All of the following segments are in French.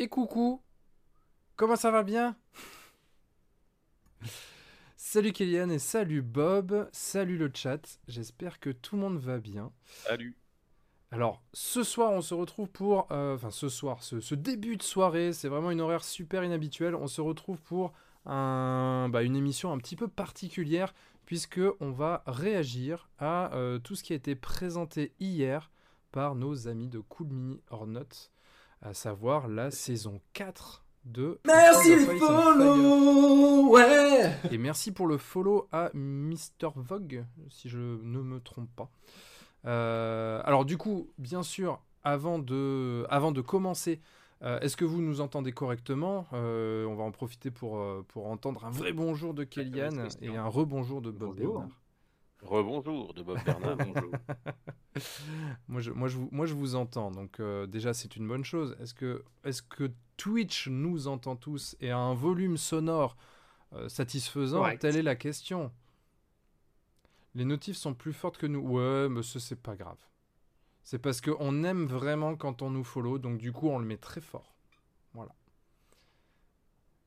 Et coucou. Comment ça va bien? Salut Kéliane et salut Bob, salut le chat, j'espère que tout le monde va bien. Salut. Alors, ce soir, on se retrouve pour... euh, Enfin, ce soir, ce, ce début de soirée, c'est vraiment une horaire super inhabituelle. On se retrouve pour un, bah, une émission un petit peu particulière, puisque on va réagir à euh, tout ce qui a été présenté hier par nos amis de Cool Mini or Not, à savoir la saison 4 de Merci les follow, ouais. Et merci pour le follow à Mr. Vogue, si je ne me trompe pas. Euh, alors du coup, bien sûr, avant de, avant de commencer, euh, est-ce que vous nous entendez correctement? Euh, On va en profiter pour, pour entendre un vrai bonjour de Kellyanne et un rebonjour de Bob Bonjour. Bernard. Rebonjour de Bob Bernard. Bonjour. moi, je, moi, je vous, moi, je vous entends, donc euh, déjà, c'est une bonne chose. Est-ce que, est que Twitch nous entend tous et a un volume sonore euh, satisfaisant? Correct. Telle est la question. Les notifs sont plus fortes que nous. Ouais, mais ce, c'est pas grave. C'est parce qu'on aime vraiment quand on nous follow, donc du coup, on le met très fort. Voilà.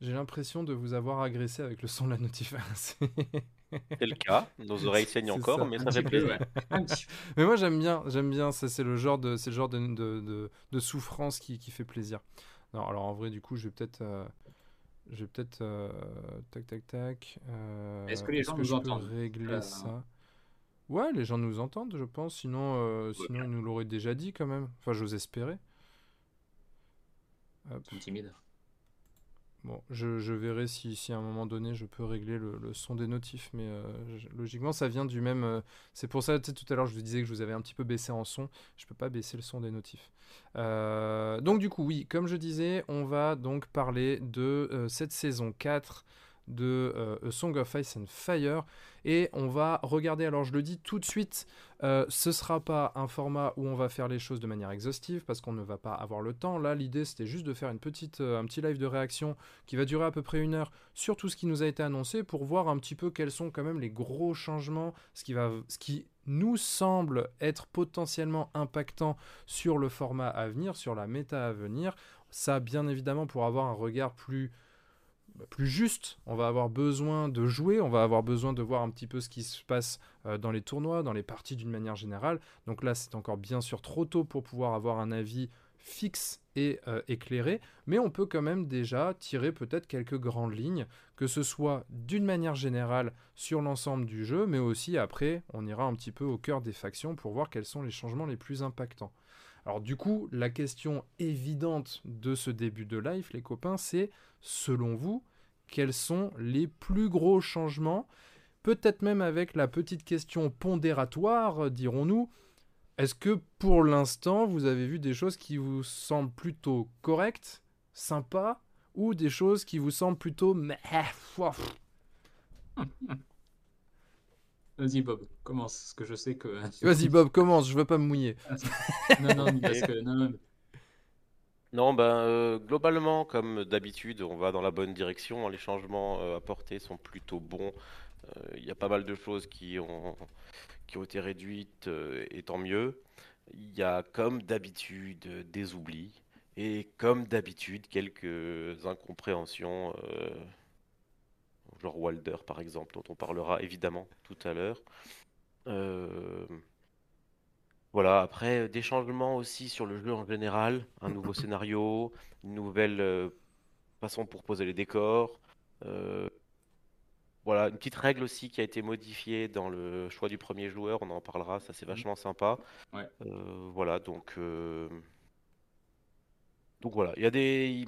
J'ai l'impression de vous avoir agressé avec le son de la notif. C'est- le cas. Nos oreilles saignent encore, ça. mais ça fait plaisir. Mais moi j'aime bien, j'aime bien, ça c'est le genre de, c'est le genre de, de, de- de souffrance qui, qui fait plaisir. Non, alors en vrai du coup je vais peut-être, euh, je vais peut-être, euh, tac tac tac. euh, Est-ce que les gens nous entendent régler Euh, ça? Ouais, les gens nous entendent, je pense. Sinon, euh, sinon ils nous l'auraient déjà dit quand même. Enfin, j'ose espérer. Hop. Ils sont timides. Bon, je, verrai si, si à un moment donné je peux régler le, son des notifs, mais euh, logiquement ça vient du même. euh, c'est pour ça, tu sais, tout à l'heure je vous disais que je vous avais un petit peu baissé en son. Je peux pas baisser le son des notifs. Euh, donc du coup, oui, comme je disais, on va donc parler de cette saison 4 de euh, A Song of Ice and Fire et on va regarder. Alors je le dis tout de suite, euh, ce sera pas un format où on va faire les choses de manière exhaustive parce qu'on ne va pas avoir le temps. Là, l'idée c'était juste de faire une petite, euh, un petit live de réaction qui va durer à peu près une heure sur tout ce qui nous a été annoncé pour voir un petit peu quels sont quand même les gros changements, ce qui, va, ce qui nous semble être potentiellement impactant sur le format à venir, sur la méta à venir. Ça, bien évidemment, pour avoir un regard plus plus juste, on va avoir besoin de jouer, on va avoir besoin de voir un petit peu ce qui se passe euh, dans les tournois, dans les parties d'une manière générale. Donc là, c'est encore bien sûr trop tôt pour pouvoir avoir un avis fixe et euh, éclairé, mais on peut quand même déjà tirer peut-être quelques grandes lignes, que ce soit d'une manière générale sur l'ensemble du jeu, mais aussi après, on ira un petit peu au cœur des factions pour voir quels sont les changements les plus impactants. Alors du coup, la question évidente de ce début de live, les copains, c'est, selon vous, quels sont les plus gros changements? Peut-être même avec la petite question pondératoire, euh, dirons-nous, est-ce que pour l'instant, vous avez vu des choses qui vous semblent plutôt correctes, sympas, ou des choses qui vous semblent plutôt... Vas-y Bob, commence, parce que je sais que. Vas-y Bob, commence, je veux pas me mouiller. non, non, mais parce que. Non, non, Non, ben, euh, globalement, comme d'habitude, on va dans la bonne direction. Les changements euh, apportés sont plutôt bons. Euh, Il y a pas mal de choses qui ont, qui ont été réduites, euh, et tant mieux. Il y a, comme d'habitude, des oublis. Et comme d'habitude, quelques incompréhensions. Genre Walder, par exemple, dont on parlera évidemment tout à l'heure. Euh, Voilà, après, euh, des changements aussi sur le jeu en général, un nouveau scénario, une nouvelle euh, façon pour poser les décors. euh, voilà, une petite règle aussi qui a été modifiée dans le choix du premier joueur, on en parlera, ça c'est vachement sympa. Ouais. Voilà, donc, donc voilà, il y a des,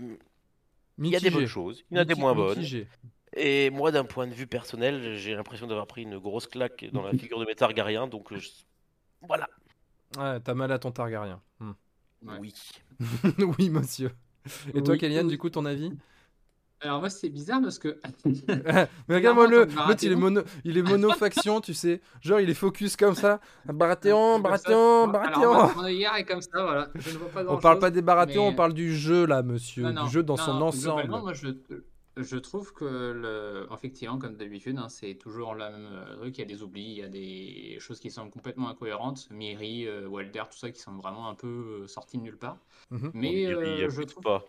il y a des bonnes choses, il y en a des moins bonnes. mitigé. Et moi, d'un point de vue personnel, j'ai l'impression d'avoir pris une grosse claque dans la figure de mes Targaryens, donc euh, je- voilà. Ouais, t'as mal à ton Targaryen. Hmm. Ouais. Oui. oui, monsieur. Et toi, Oui, oui. du coup, ton avis? Alors moi c'est bizarre parce que. Mais regarde-moi le, l'autre il est mono, il est monofaction, tu sais. Genre il est focus comme ça. Baratheon. Baratheon, Alors, Baratheon. mon œillère est comme ça, voilà. Je ne vois pas On parle pas des Baratheons, mais- on parle du jeu là, monsieur, Non, non, du jeu dans non, son non, ensemble. moi, je, je trouve que, le, effectivement, comme d'habitude, hein, c'est toujours le même euh, truc. Il y a des oublis, il y a des choses qui semblent complètement incohérentes. Miri, euh, Walder, tout ça qui semblent vraiment un peu euh, sortis de nulle part. Mhm. Mais Il y a- il y a euh, je trouve. pas.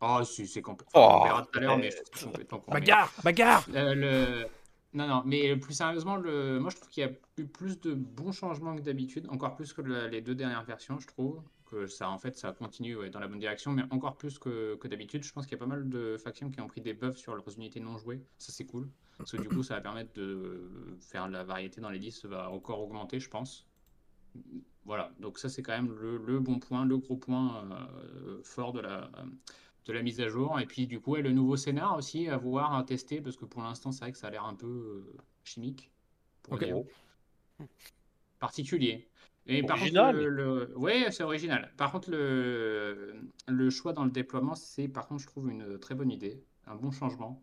Oh, si, c'est complètement. Oh, on verra tout à l'heure, mais je trouve que c'est complètement con. mais- Bagarre Bagarre Euh, le... Non, non, mais plus sérieusement, le... moi je trouve qu'il y a eu plus de bons changements que d'habitude, encore plus que le- les deux dernières versions, je trouve. Que ça, en fait, ça continue ouais, dans la bonne direction, mais encore plus que, que d'habitude. Je pense qu'il y a pas mal de factions qui ont pris des buffs sur leurs unités non jouées. Ça, c'est cool. Parce que du coup, ça va permettre de faire la variété dans les listes, va encore augmenter, je pense. Voilà, donc ça, c'est quand même le, le bon point, le gros point euh, fort de la, de la mise à jour. Et puis, du coup, le nouveau scénar aussi à voir, à tester, parce que pour l'instant, c'est vrai que ça a l'air un peu euh, chimique. Pour. Particulier. Et par Original. contre, le, le- ouais, c'est original. Par contre, le, le choix dans le déploiement, c'est par contre, je trouve une très bonne idée, un bon changement.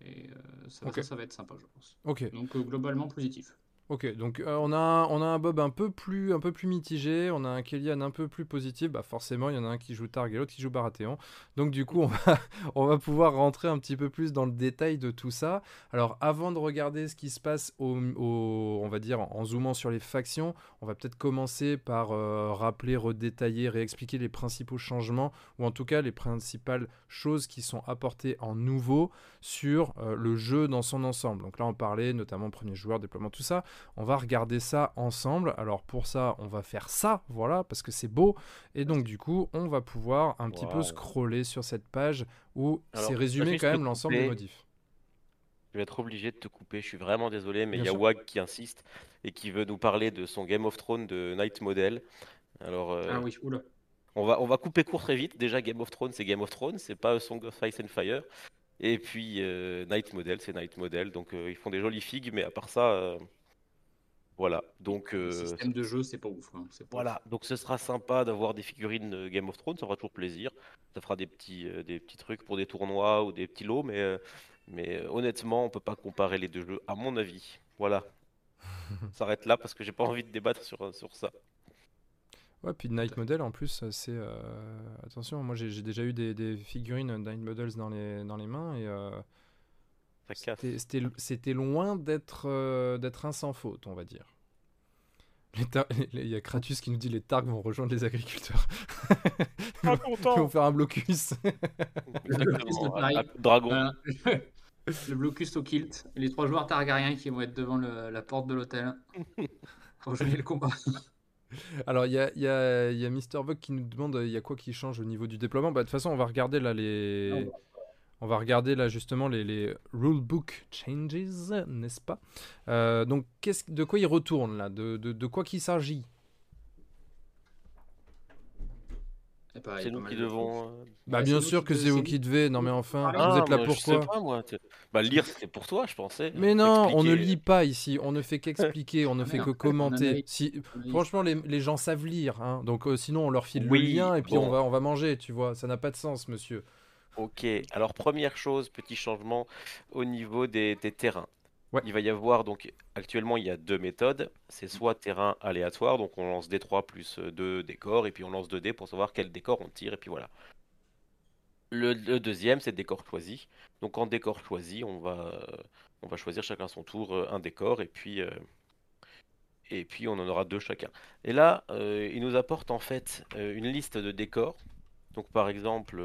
Et euh, ça, ça, ça va être sympa, je pense. Donc, euh, globalement, positif. Ok, donc euh, on, a, on a un Bob un peu, plus, un peu plus mitigé, on a un Kellyanne un peu plus positif, bah forcément il y en a un qui joue Targ et l'autre qui joue Baratheon. Donc du coup on va, on va pouvoir rentrer un petit peu plus dans le détail de tout ça. Alors avant de regarder ce qui se passe au, au- on va dire en zoomant sur les factions, on va peut-être commencer par euh, rappeler, redétailler, réexpliquer les principaux changements ou en tout cas les principales choses qui sont apportées en nouveau sur euh, le jeu dans son ensemble. Donc là on parlait notamment premier joueur, déploiement, tout ça. On va regarder ça ensemble. Alors pour ça, on va faire ça, voilà, parce que c'est beau. Et donc du coup, on va pouvoir un petit peu scroller sur cette page où c'est résumé quand même l'ensemble des modifs. Je vais être obligé de te couper, je suis vraiment désolé, mais il y a sûr. Wag qui insiste et qui veut nous parler de son Game of Thrones de Night Model. Alors, euh, Ah oui, oula. on va, on va couper court très vite. Déjà, Game of Thrones, c'est Game of Thrones, c'est pas A Song of Ice and Fire. Et puis, euh, Night Model, c'est Night Model. Donc, euh, ils font des jolies figues, mais à part ça, euh, voilà. Donc, Le euh, système de jeu, c'est pas ouf. hein, pas voilà, donc ce sera sympa d'avoir des figurines Game of Thrones, ça fera toujours plaisir. Ça fera des petits, euh, des petits trucs pour des tournois ou des petits lots, mais, euh, mais honnêtement, on peut pas comparer les deux jeux, à mon avis. Voilà. On s'arrête là parce que j'ai pas envie de débattre sur, sur ça. Ouais, puis Night Model en plus, c'est. euh, Attention, moi j'ai déjà eu des, des figurines Night Models dans les, dans les mains et euh. C'était- loin d'être euh, d'être un sans faute, on va dire. Il y a Kratus qui nous dit les Targs vont rejoindre les agriculteurs. Pas Ils vont faire un blocus. Dragon. Voilà. le blocus au kilt. Et les trois joueurs Targaryens qui vont être devant le- la porte de l'hôtel pour jouer le combat. Alors, il y a, il y a, y a Mr. Bug qui nous demande euh, il y a quoi qui change au niveau du déploiement? Bah, de toute façon, on va regarder là les. On va regarder là justement les, les rulebook changes, n'est-ce pas? Euh, Donc, qu'est-ce, de quoi il retourne là? De, de, de quoi qu'il s'agit? C'est nous qui de devons. euh, Bah, Ouais, bien sûr que c'est vous qui devez. Non, mais enfin, Ah, vous êtes là pourquoi sais pas, moi. Bah, lire, c'était pour toi, je pensais. Mais non, on ne lit pas ici. On ne fait qu'expliquer. On ne fait que commenter. Si, franchement, les, les gens savent lire. hein. Donc, euh, sinon, on leur file Oui, le lien et puis bon. on, va, on va manger. Tu vois, ça n'a pas de sens, monsieur. Ok, alors première chose, petit changement au niveau des, des terrains. Ouais. Il va y avoir donc actuellement il y a deux méthodes. C'est soit terrain aléatoire, donc on lance D3 plus 2 décors, et puis on lance 2 dés pour savoir quel décor on tire, et puis voilà. Le, le deuxième, c'est décor choisi. Donc en décor choisi, on va, on va choisir chacun son tour euh, un décor, et puis, euh, et puis on en aura deux chacun. Et là, euh, il nous apporte en fait une liste de décors. Donc par exemple,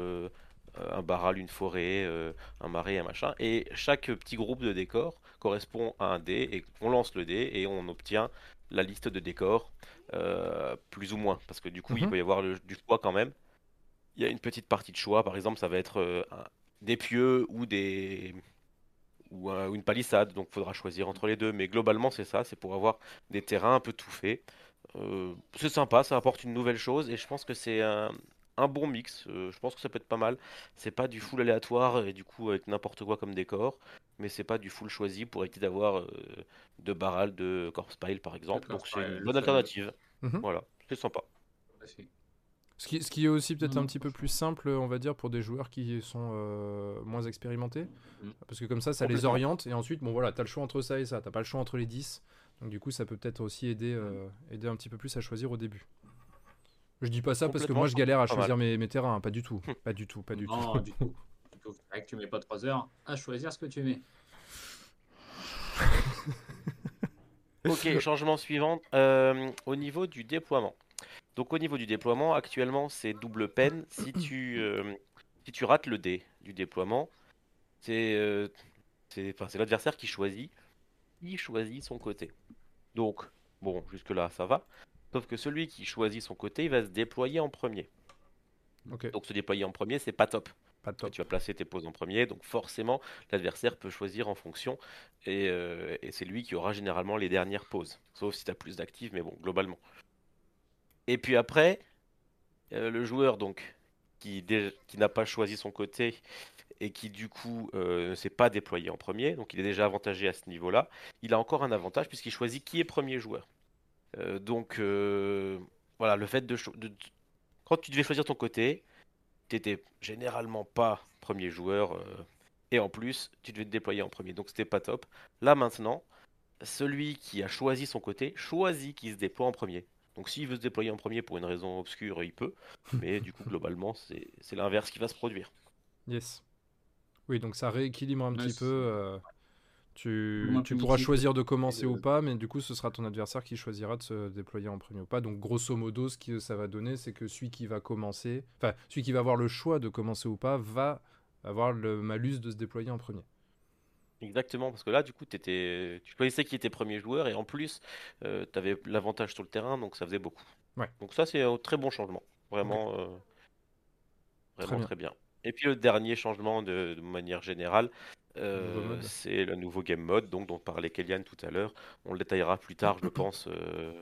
un barral, une forêt, euh, un marais, un machin. Et chaque petit groupe de décors correspond à un dé, et on lance le dé et on obtient la liste de décors, euh, plus ou moins. Parce que du coup, il Mhm. peut y avoir le- du choix quand même. Il y a une petite partie de choix, par exemple, ça va être euh, des pieux ou des ou un- ou une palissade, donc il faudra choisir entre les deux. Mais globalement, c'est ça, c'est pour avoir des terrains un peu tout faits. Euh, c'est sympa, ça apporte une nouvelle chose, et je pense que c'est un, un bon mix. Euh, je pense que ça peut être pas mal. C'est pas du full aléatoire et du coup avec n'importe quoi comme décor, mais c'est pas du full choisi pour éviter d'avoir euh, de barral de corpse pile par exemple. Donc c'est une bonne alternative. Mhm. Voilà, c'est sympa. Ce qui, ce qui est aussi peut-être un Mhm. petit peu plus simple, on va dire, pour des joueurs qui sont euh, moins expérimentés. Mhm. Parce que comme ça, ça les oriente. Et ensuite, bon voilà, t'as le choix entre ça et ça. T'as pas le choix entre les 10. Donc du coup, ça peut peut-être aussi aider, euh, aider un petit peu plus à choisir au début. Je dis pas ça parce que moi, je galère à choisir mes, mes terrains. hein, Pas du tout. Pas du tout, pas du Non, tout. du tout. Du tout. C'est vrai que tu mets pas 3 heures à choisir ce que tu mets. Ok, changement suivant. euh, au niveau du déploiement. Donc au niveau du déploiement, actuellement c'est double peine. Si tu, euh, si tu rates le dé du déploiement, c'est euh, c'est enfin, c'est l'adversaire qui choisit. Il choisit son côté. Donc, bon, jusque-là, ça va. Sauf que celui qui choisit son côté, il va se déployer en premier. Donc se déployer en premier, c'est pas top. pas top. Tu vas placer tes poses en premier, donc forcément, l'adversaire peut choisir en fonction, et, euh, et c'est lui qui aura généralement les dernières poses. Sauf si tu as plus d'actifs, mais bon, globalement. Et puis après, euh, le joueur donc qui n'a pas choisi son côté et qui du coup euh, ne s'est pas déployé en premier, donc il est déjà avantagé à ce niveau-là, il a encore un avantage puisqu'il choisit qui est premier joueur. Euh, donc euh, voilà, le fait de, Quand tu devais choisir ton côté, t'étais généralement pas premier joueur euh, et en plus tu devais te déployer en premier, donc c'était pas top. Là maintenant, celui qui a choisi son côté choisit qui se déploie en premier. Donc s'il veut se déployer en premier pour une raison obscure, il peut, mais du coup globalement c'est c'est l'inverse qui va se produire. Yes. Oui, donc ça rééquilibre un petit peu. euh, tu, pourras choisir de commencer de- ou pas, mais du coup, ce sera ton adversaire qui choisira de se déployer en premier ou pas. Donc, grosso modo, ce que ça va donner, c'est que celui qui va commencer, enfin, celui qui va avoir le choix de commencer ou pas, va avoir le malus de se déployer en premier. Exactement, parce que là du coup t'étais... tu choisissais qui était premier joueur et en plus tu avais l'avantage sur le terrain, donc ça faisait beaucoup. Ouais. Donc ça c'est un très bon changement, vraiment, euh, vraiment bien. très bien. Et puis le dernier changement de, de manière générale, euh, c'est le nouveau game mode, donc dont parlait Kellyanne tout à l'heure. On le détaillera plus tard, je pense. euh,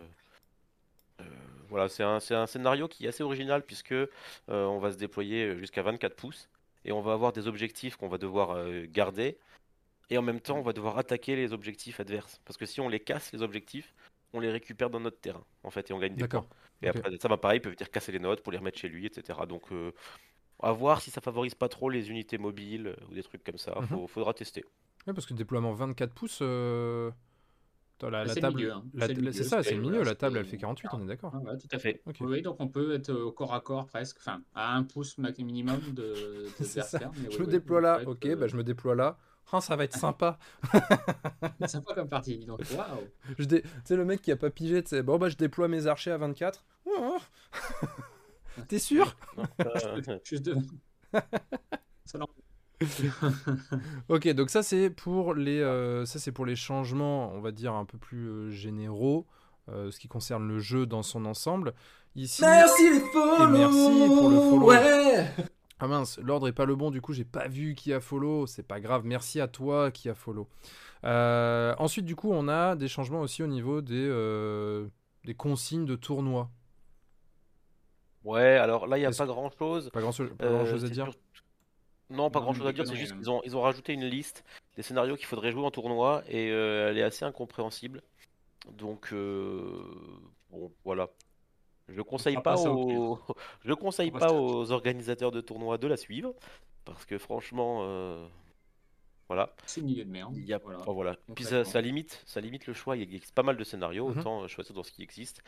euh, voilà, c'est un, c'est un scénario qui est assez original puisque on va se déployer jusqu'à 24 pouces et on va avoir des objectifs qu'on va devoir garder et en même temps on va devoir attaquer les objectifs adverses parce que si on les casse les objectifs, on les récupère dans notre terrain en fait et on gagne des points. Et après ça va pareil, ils peuvent dire casser les notes pour les remettre chez lui, etc. Donc à voir si ça favorise pas trop les unités mobiles euh, ou des trucs comme ça. Faut- faudra tester. Ouais, parce que déploiement 24 pouces, euh, attends, la, Ah, le table, milieu, hein. C'est ça, c'est- le milieu. La table, elle fait 48, on est d'accord. Ah ouais, tout à fait. Oui, donc on peut être au corps à corps presque, enfin à un pouce minimum de C'est ça. mais Je oui, me oui, déploie là, être, ok, euh, bah, je me déploie là. Ah, ça va être sympa. C'est sympa comme partie, dis donc. Waouh. Dé- Tu sais, le mec qui a pas pigé, tu sais, bon, bah, je déploie mes archers à 24. T'es sûr? Juste. Ça Ok, donc ça c'est pour les, euh, ça c'est pour les changements, on va dire un peu plus euh, généraux, euh, ce qui concerne le jeu dans son ensemble. Ici, Merci les follow. Et merci pour le follow. Ouais. ah mince, l'ordre est pas le bon, du coup j'ai pas vu qui a follow, c'est pas grave. Merci à toi qui a follow. Euh, ensuite, du coup, on a des changements aussi au niveau des, euh, des consignes de tournoi. Ouais, alors là il y a pas grand chose. Pas grand, chose- pas grand chose à dire. Non, pas Non, grand chose à dire, c'est juste qu'ils ont, ils ont rajouté une liste des scénarios qu'il faudrait jouer en tournoi et euh, elle est assez incompréhensible. Donc, euh, bon, voilà. Je conseille fera pas pas ça au aux, je conseille pas aux organisateurs de tournois de la suivre parce que franchement, euh, voilà. C'est une idée de merde. Il y a, Voilà. enfin, voilà. Puis ça, limite, ça limite le choix. Il existe pas mal de scénarios, Mhm. autant euh, choisir dans ce qui existe.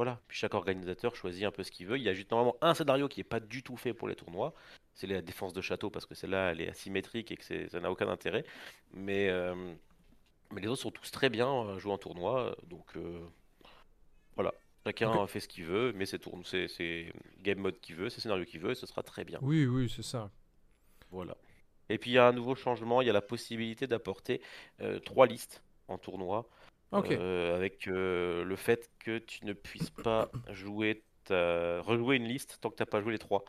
Voilà. Puis chaque organisateur choisit un peu ce qu'il veut. Il y a juste normalement un scénario qui est pas du tout fait pour les tournois. C'est la défense de château parce que celle-là, elle est asymétrique et que ça n'a aucun intérêt. Mais, euh, mais les autres sont tous très bien à jouer en tournoi. Donc euh, voilà. Chacun fait ce qu'il veut, mais c'est tourne, c'est c'est game mode qu'il veut, c'est scénario qu'il veut, et ce sera très bien. Oui, oui, c'est ça. Voilà. Et puis il y a un nouveau changement, il y a la possibilité d'apporter euh, trois listes en tournoi, Euh, avec euh, le fait que tu ne puisses pas jouer ta... rejouer une liste tant que tu n'as pas joué les trois.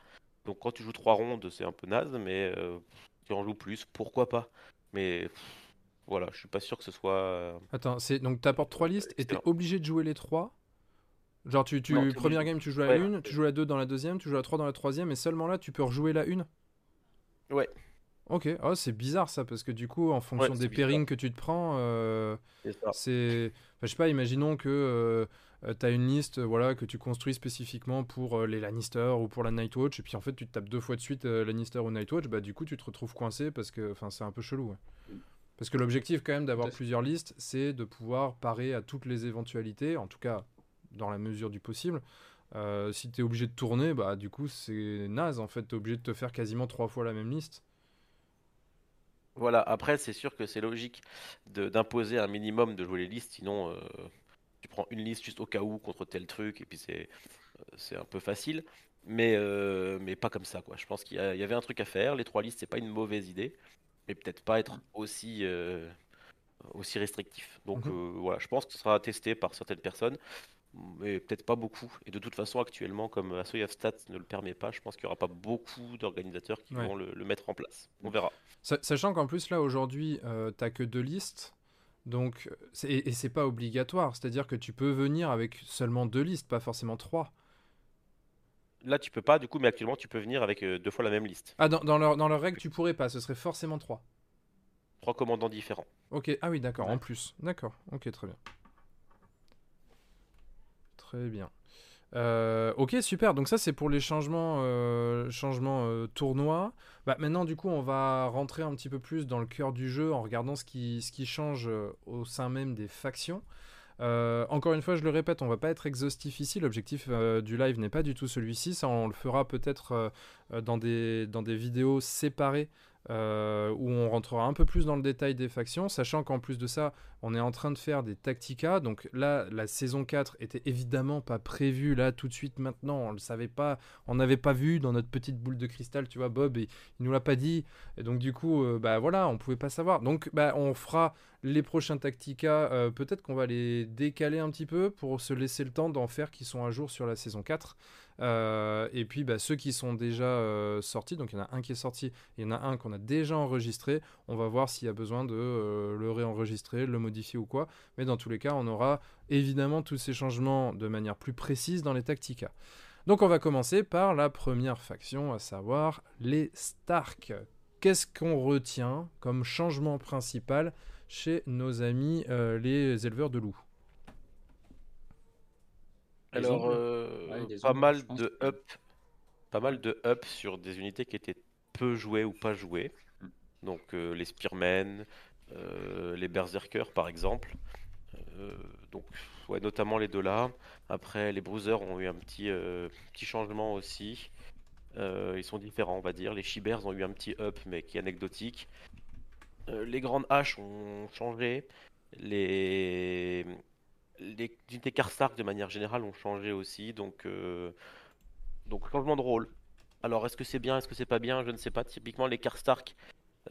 Donc quand tu joues trois rondes, c'est un peu naze, mais euh, tu en joues plus, pourquoi pas? Mais pff, voilà, je suis pas sûr que ce soit... Attends, c'est donc t'apportes trois listes et t'es obligé de jouer les trois? Genre tu, tu Non, t'es première game tu joues la Ouais. une, tu joues la 2 dans la deuxième, tu joues la 3 dans la troisième et seulement là tu peux rejouer la une? Ouais. Ok, oh, c'est bizarre ça parce que du coup en fonction des pairings que tu te prends, euh, c'est enfin, je sais pas, imaginons que euh, euh, t'as une liste, voilà, que tu construis spécifiquement pour euh, les Lannister ou pour la Nightwatch et puis en fait tu te tapes deux fois de suite Lannister ou Nightwatch, bah du coup tu te retrouves coincé parce que, c'est un peu chelou. ouais. Parce que l'objectif quand même d'avoir plusieurs listes, c'est de pouvoir parer à toutes les éventualités, en tout cas dans la mesure du possible. Si tu es obligé de tourner, bah du coup c'est naze en fait, tu es obligé de te faire quasiment trois fois la même liste. Voilà, après, c'est sûr que c'est logique de- d'imposer un minimum de jouer les listes, sinon euh, tu prends une liste juste au cas où contre tel truc, et puis c'est euh, c'est un peu facile. Mais, euh, mais pas comme ça, quoi. Je pense qu'il y, avait un truc à faire. Les trois listes, c'est pas une mauvaise idée, mais peut-être pas être aussi, euh, aussi restrictif. Donc Mhm. voilà, je pense que ce sera testé par certaines personnes, mais peut-être pas beaucoup. Et de toute façon, actuellement, comme Asoya Stats ne le permet pas, je pense qu'il y aura pas beaucoup d'organisateurs qui Ouais. vont le, le mettre en place. On verra. Sa- Sachant qu'en plus, là, aujourd'hui, euh, t'as que deux listes. Donc, et, et c'est pas obligatoire. C'est-à-dire que tu peux venir avec seulement deux listes, pas forcément trois. Là, tu peux pas, du coup, mais actuellement, tu peux venir avec euh, deux fois la même liste. Ah, dans, dans leur, dans leur règle, tu pourrais pas. Ce serait forcément trois. Trois commandants différents. Ok, ah oui, d'accord, Ouais. en plus. D'accord, ok, très bien. Très bien. Euh, ok, super. Donc ça, c'est pour les changements, euh, changements euh, tournois. Bah, maintenant, du coup, on va rentrer un petit peu plus dans le cœur du jeu en regardant ce qui, change au sein même des factions. Encore une fois, je le répète, on va pas être exhaustif ici. L'objectif du live n'est pas du tout celui-ci. Ça, on le fera peut-être dans des vidéos séparées euh, où on rentrera un peu plus dans le détail des factions, sachant qu'en plus de ça, on est en train de faire des tacticas. Donc là, la saison 4 était évidemment pas prévue là tout de suite maintenant. On le savait pas, on n'avait pas vu dans notre petite boule de cristal, tu vois, Bob, et il nous l'a pas dit. Et donc du coup, euh, bah voilà, on pouvait pas savoir. Donc bah on fera les prochains tacticas. euh, Peut-être qu'on va les décaler un petit peu pour se laisser le temps d'en faire qui sont à jour sur la saison 4. Euh, et puis bah, ceux qui sont déjà euh, sortis, donc il y en a un qui est sorti, il y en a un qu'on a déjà enregistré. On va voir s'il y a besoin de euh, le réenregistrer, le modifier ou quoi. Mais dans tous les cas, on aura évidemment tous ces changements de manière plus précise dans les tacticas. Donc on va commencer par la première faction, à savoir les Stark. Qu'est-ce qu'on retient comme changement principal chez nos amis les éleveurs de loups? Alors, euh, Ouais, pas mal de up, pas mal de up sur des unités qui étaient peu jouées ou pas jouées. Mm. Donc euh, les Spearmen, euh, les Berserkers par exemple. Donc ouais, notamment les deux là. Après, les Bruisers ont eu un petit, petit changement aussi. Ils sont différents, on va dire. Les Shibers ont eu un petit up, mais qui est anecdotique. Les grandes haches ont changé. Les, les unités Karstark de manière générale ont changé aussi. Donc, euh, donc changement de rôle. Alors, est-ce que c'est bien, est-ce que c'est pas bien? Je ne sais pas. Typiquement, les Karstark,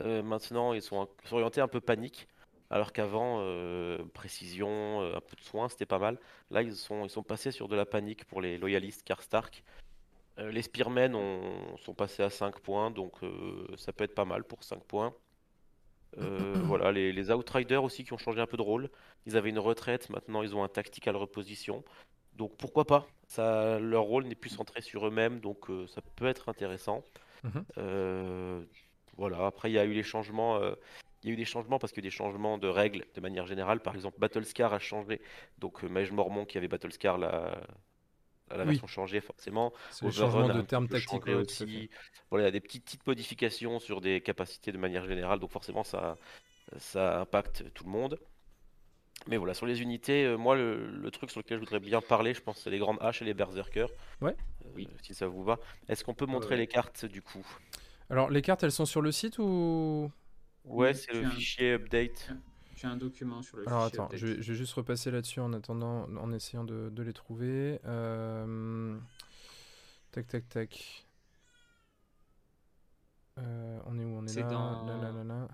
euh, maintenant, ils sont, orientés un peu panique. Alors qu'avant, euh, précision, un peu de soin, c'était pas mal. Là, ils sont, passés sur de la panique pour les loyalistes Karstark. Les Spearmen ont- sont passés à 5 points, donc ça peut être pas mal pour 5 points. Euh, voilà, les, les Outriders aussi qui ont changé un peu de rôle. Ils avaient une retraite, maintenant ils ont un tactical reposition. Donc pourquoi pas? Ça, leur rôle n'est plus centré sur eux-mêmes, donc euh, ça peut être intéressant. Mhm. Euh, voilà, après il y a eu les changements. il y a eu des changements parce qu'il y a eu des changements de règles de manière générale. Par exemple, Battlescar a changé. Donc, Mage Mormon qui avait Battlescar, la, la Oui. version changée forcément. C'est a de termes tactiques. aussi. Voilà, il y a des petites, petites modifications sur des capacités de manière générale. Donc, forcément, ça, ça impacte tout le monde. Mais voilà, sur les unités, euh, moi, le, le truc sur lequel je voudrais bien parler, je pense, c'est les grandes haches et les berserkers. Ouais. Euh, Oui. si ça vous va. Est-ce qu'on peut montrer ouais. les cartes du coup? Alors, les cartes, elles sont sur le site ou? Ouais, Oui, c'est le fichier update. J'ai un document sur le Alors fichier attends, je vais, je vais juste repasser là-dessus en attendant, en essayant de, de les trouver. Euh, Tac, tac, tac. Euh, on est où? On est C'est là, dans- là, là, là, là.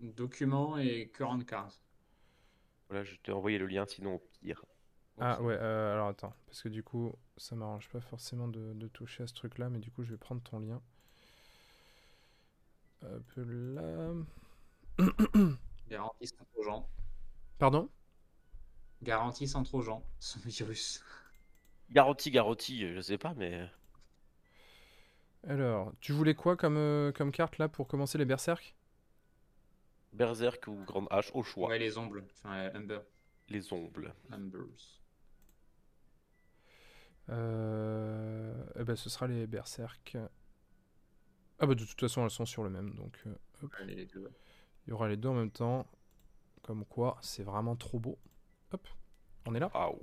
Document et current cards. Voilà, je t'ai envoyé le lien, sinon au pire. Ah ouais, euh, alors attends, parce que du coup, ça m'arrange pas forcément de, de toucher à ce truc-là, mais du coup, je vais prendre ton lien. Hop là. Garantie sans trojan. Pardon? Garantie sans trojan. Ce virus. Garantie, garantie, je sais pas, mais Alors, tu voulais quoi comme, euh, comme carte là pour commencer les berserk Berserk ou Grande Hache au choix. Ouais, les ombres. Enfin, euh, Umber. Les ombres. Umbers. Euh, eh ben, ce sera les berserk. Ah bah de toute façon, elles sont sur le même, donc euh, hop, Allez, les deux. Il y aura les deux en même temps. Comme quoi, c'est vraiment trop beau. Hop, on est là bon.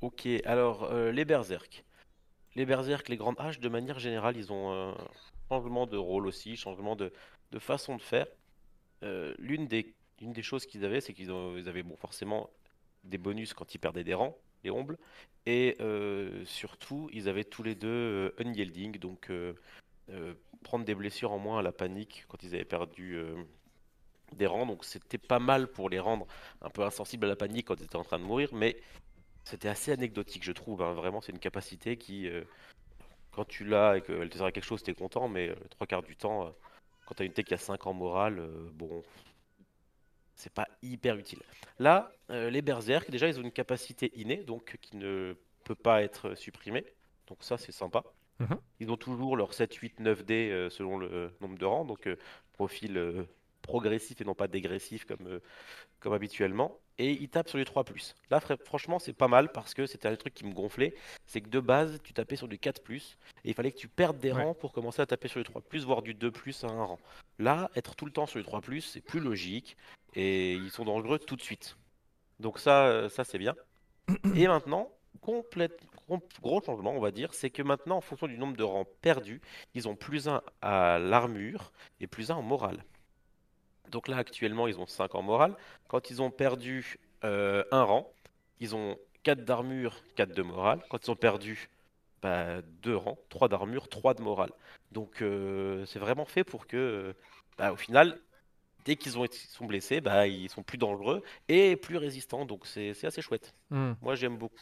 Ok, alors euh, les berserk. Les berserk, les grandes haches, de manière générale, ils ont un changement de rôle aussi, changement de, de façon de faire. Euh, l'une des, une des choses qu'ils avaient, c'est qu'ils avaient bon, forcément des bonus quand ils perdaient des rangs, les ombles. Et euh, surtout, ils avaient tous les deux euh, unyielding, donc euh, prendre des blessures en moins à la panique quand ils avaient perdu euh, des rangs. Donc c'était pas mal pour les rendre un peu insensibles à la panique quand ils étaient en train de mourir, mais c'était assez anecdotique, je trouve. hein. Vraiment, c'est une capacité qui, euh, quand tu l'as et qu'elle te sert à quelque chose, t'es content, mais trois quarts du temps, quand t'as une tech qui a 5 en morale, bon, c'est pas hyper utile. Là, les berserk, déjà, ils ont une capacité innée, donc qui ne peut pas être supprimée. Donc ça, c'est sympa. Mhm. Ils ont toujours leur 7, 8, 9 dés euh, selon le nombre de rangs, donc euh, profil euh, progressif et non pas dégressif comme, euh, comme habituellement. Et ils tapent sur du 3+. Là, fr- franchement, c'est pas mal parce que c'était un truc qui me gonflait. C'est que de base, tu tapais sur du 4+, et il fallait que tu perdes des Ouais. rangs pour commencer à taper sur du 3+, voire du 2+, à un rang. Là, être tout le temps sur du 3+, c'est plus logique, et ils sont dangereux tout de suite. Donc ça, euh, ça c'est bien. Et maintenant, complète, gros, gros changement, on va dire, c'est que maintenant, en fonction du nombre de rangs perdus, ils ont plus 1 à l'armure et plus 1 en morale. Donc là, actuellement, ils ont 5 en morale. Quand ils ont perdu euh, un rang, ils ont 4 d'armure, 4 de morale. Quand ils ont perdu bah, 2 rangs, 3 d'armure, 3 de morale. Donc euh, c'est vraiment fait pour que, bah, au final, dès qu'ils ont sont blessés, bah, ils sont plus dangereux et plus résistants. Donc c'est c'est assez chouette. Hmm. Moi, j'aime beaucoup.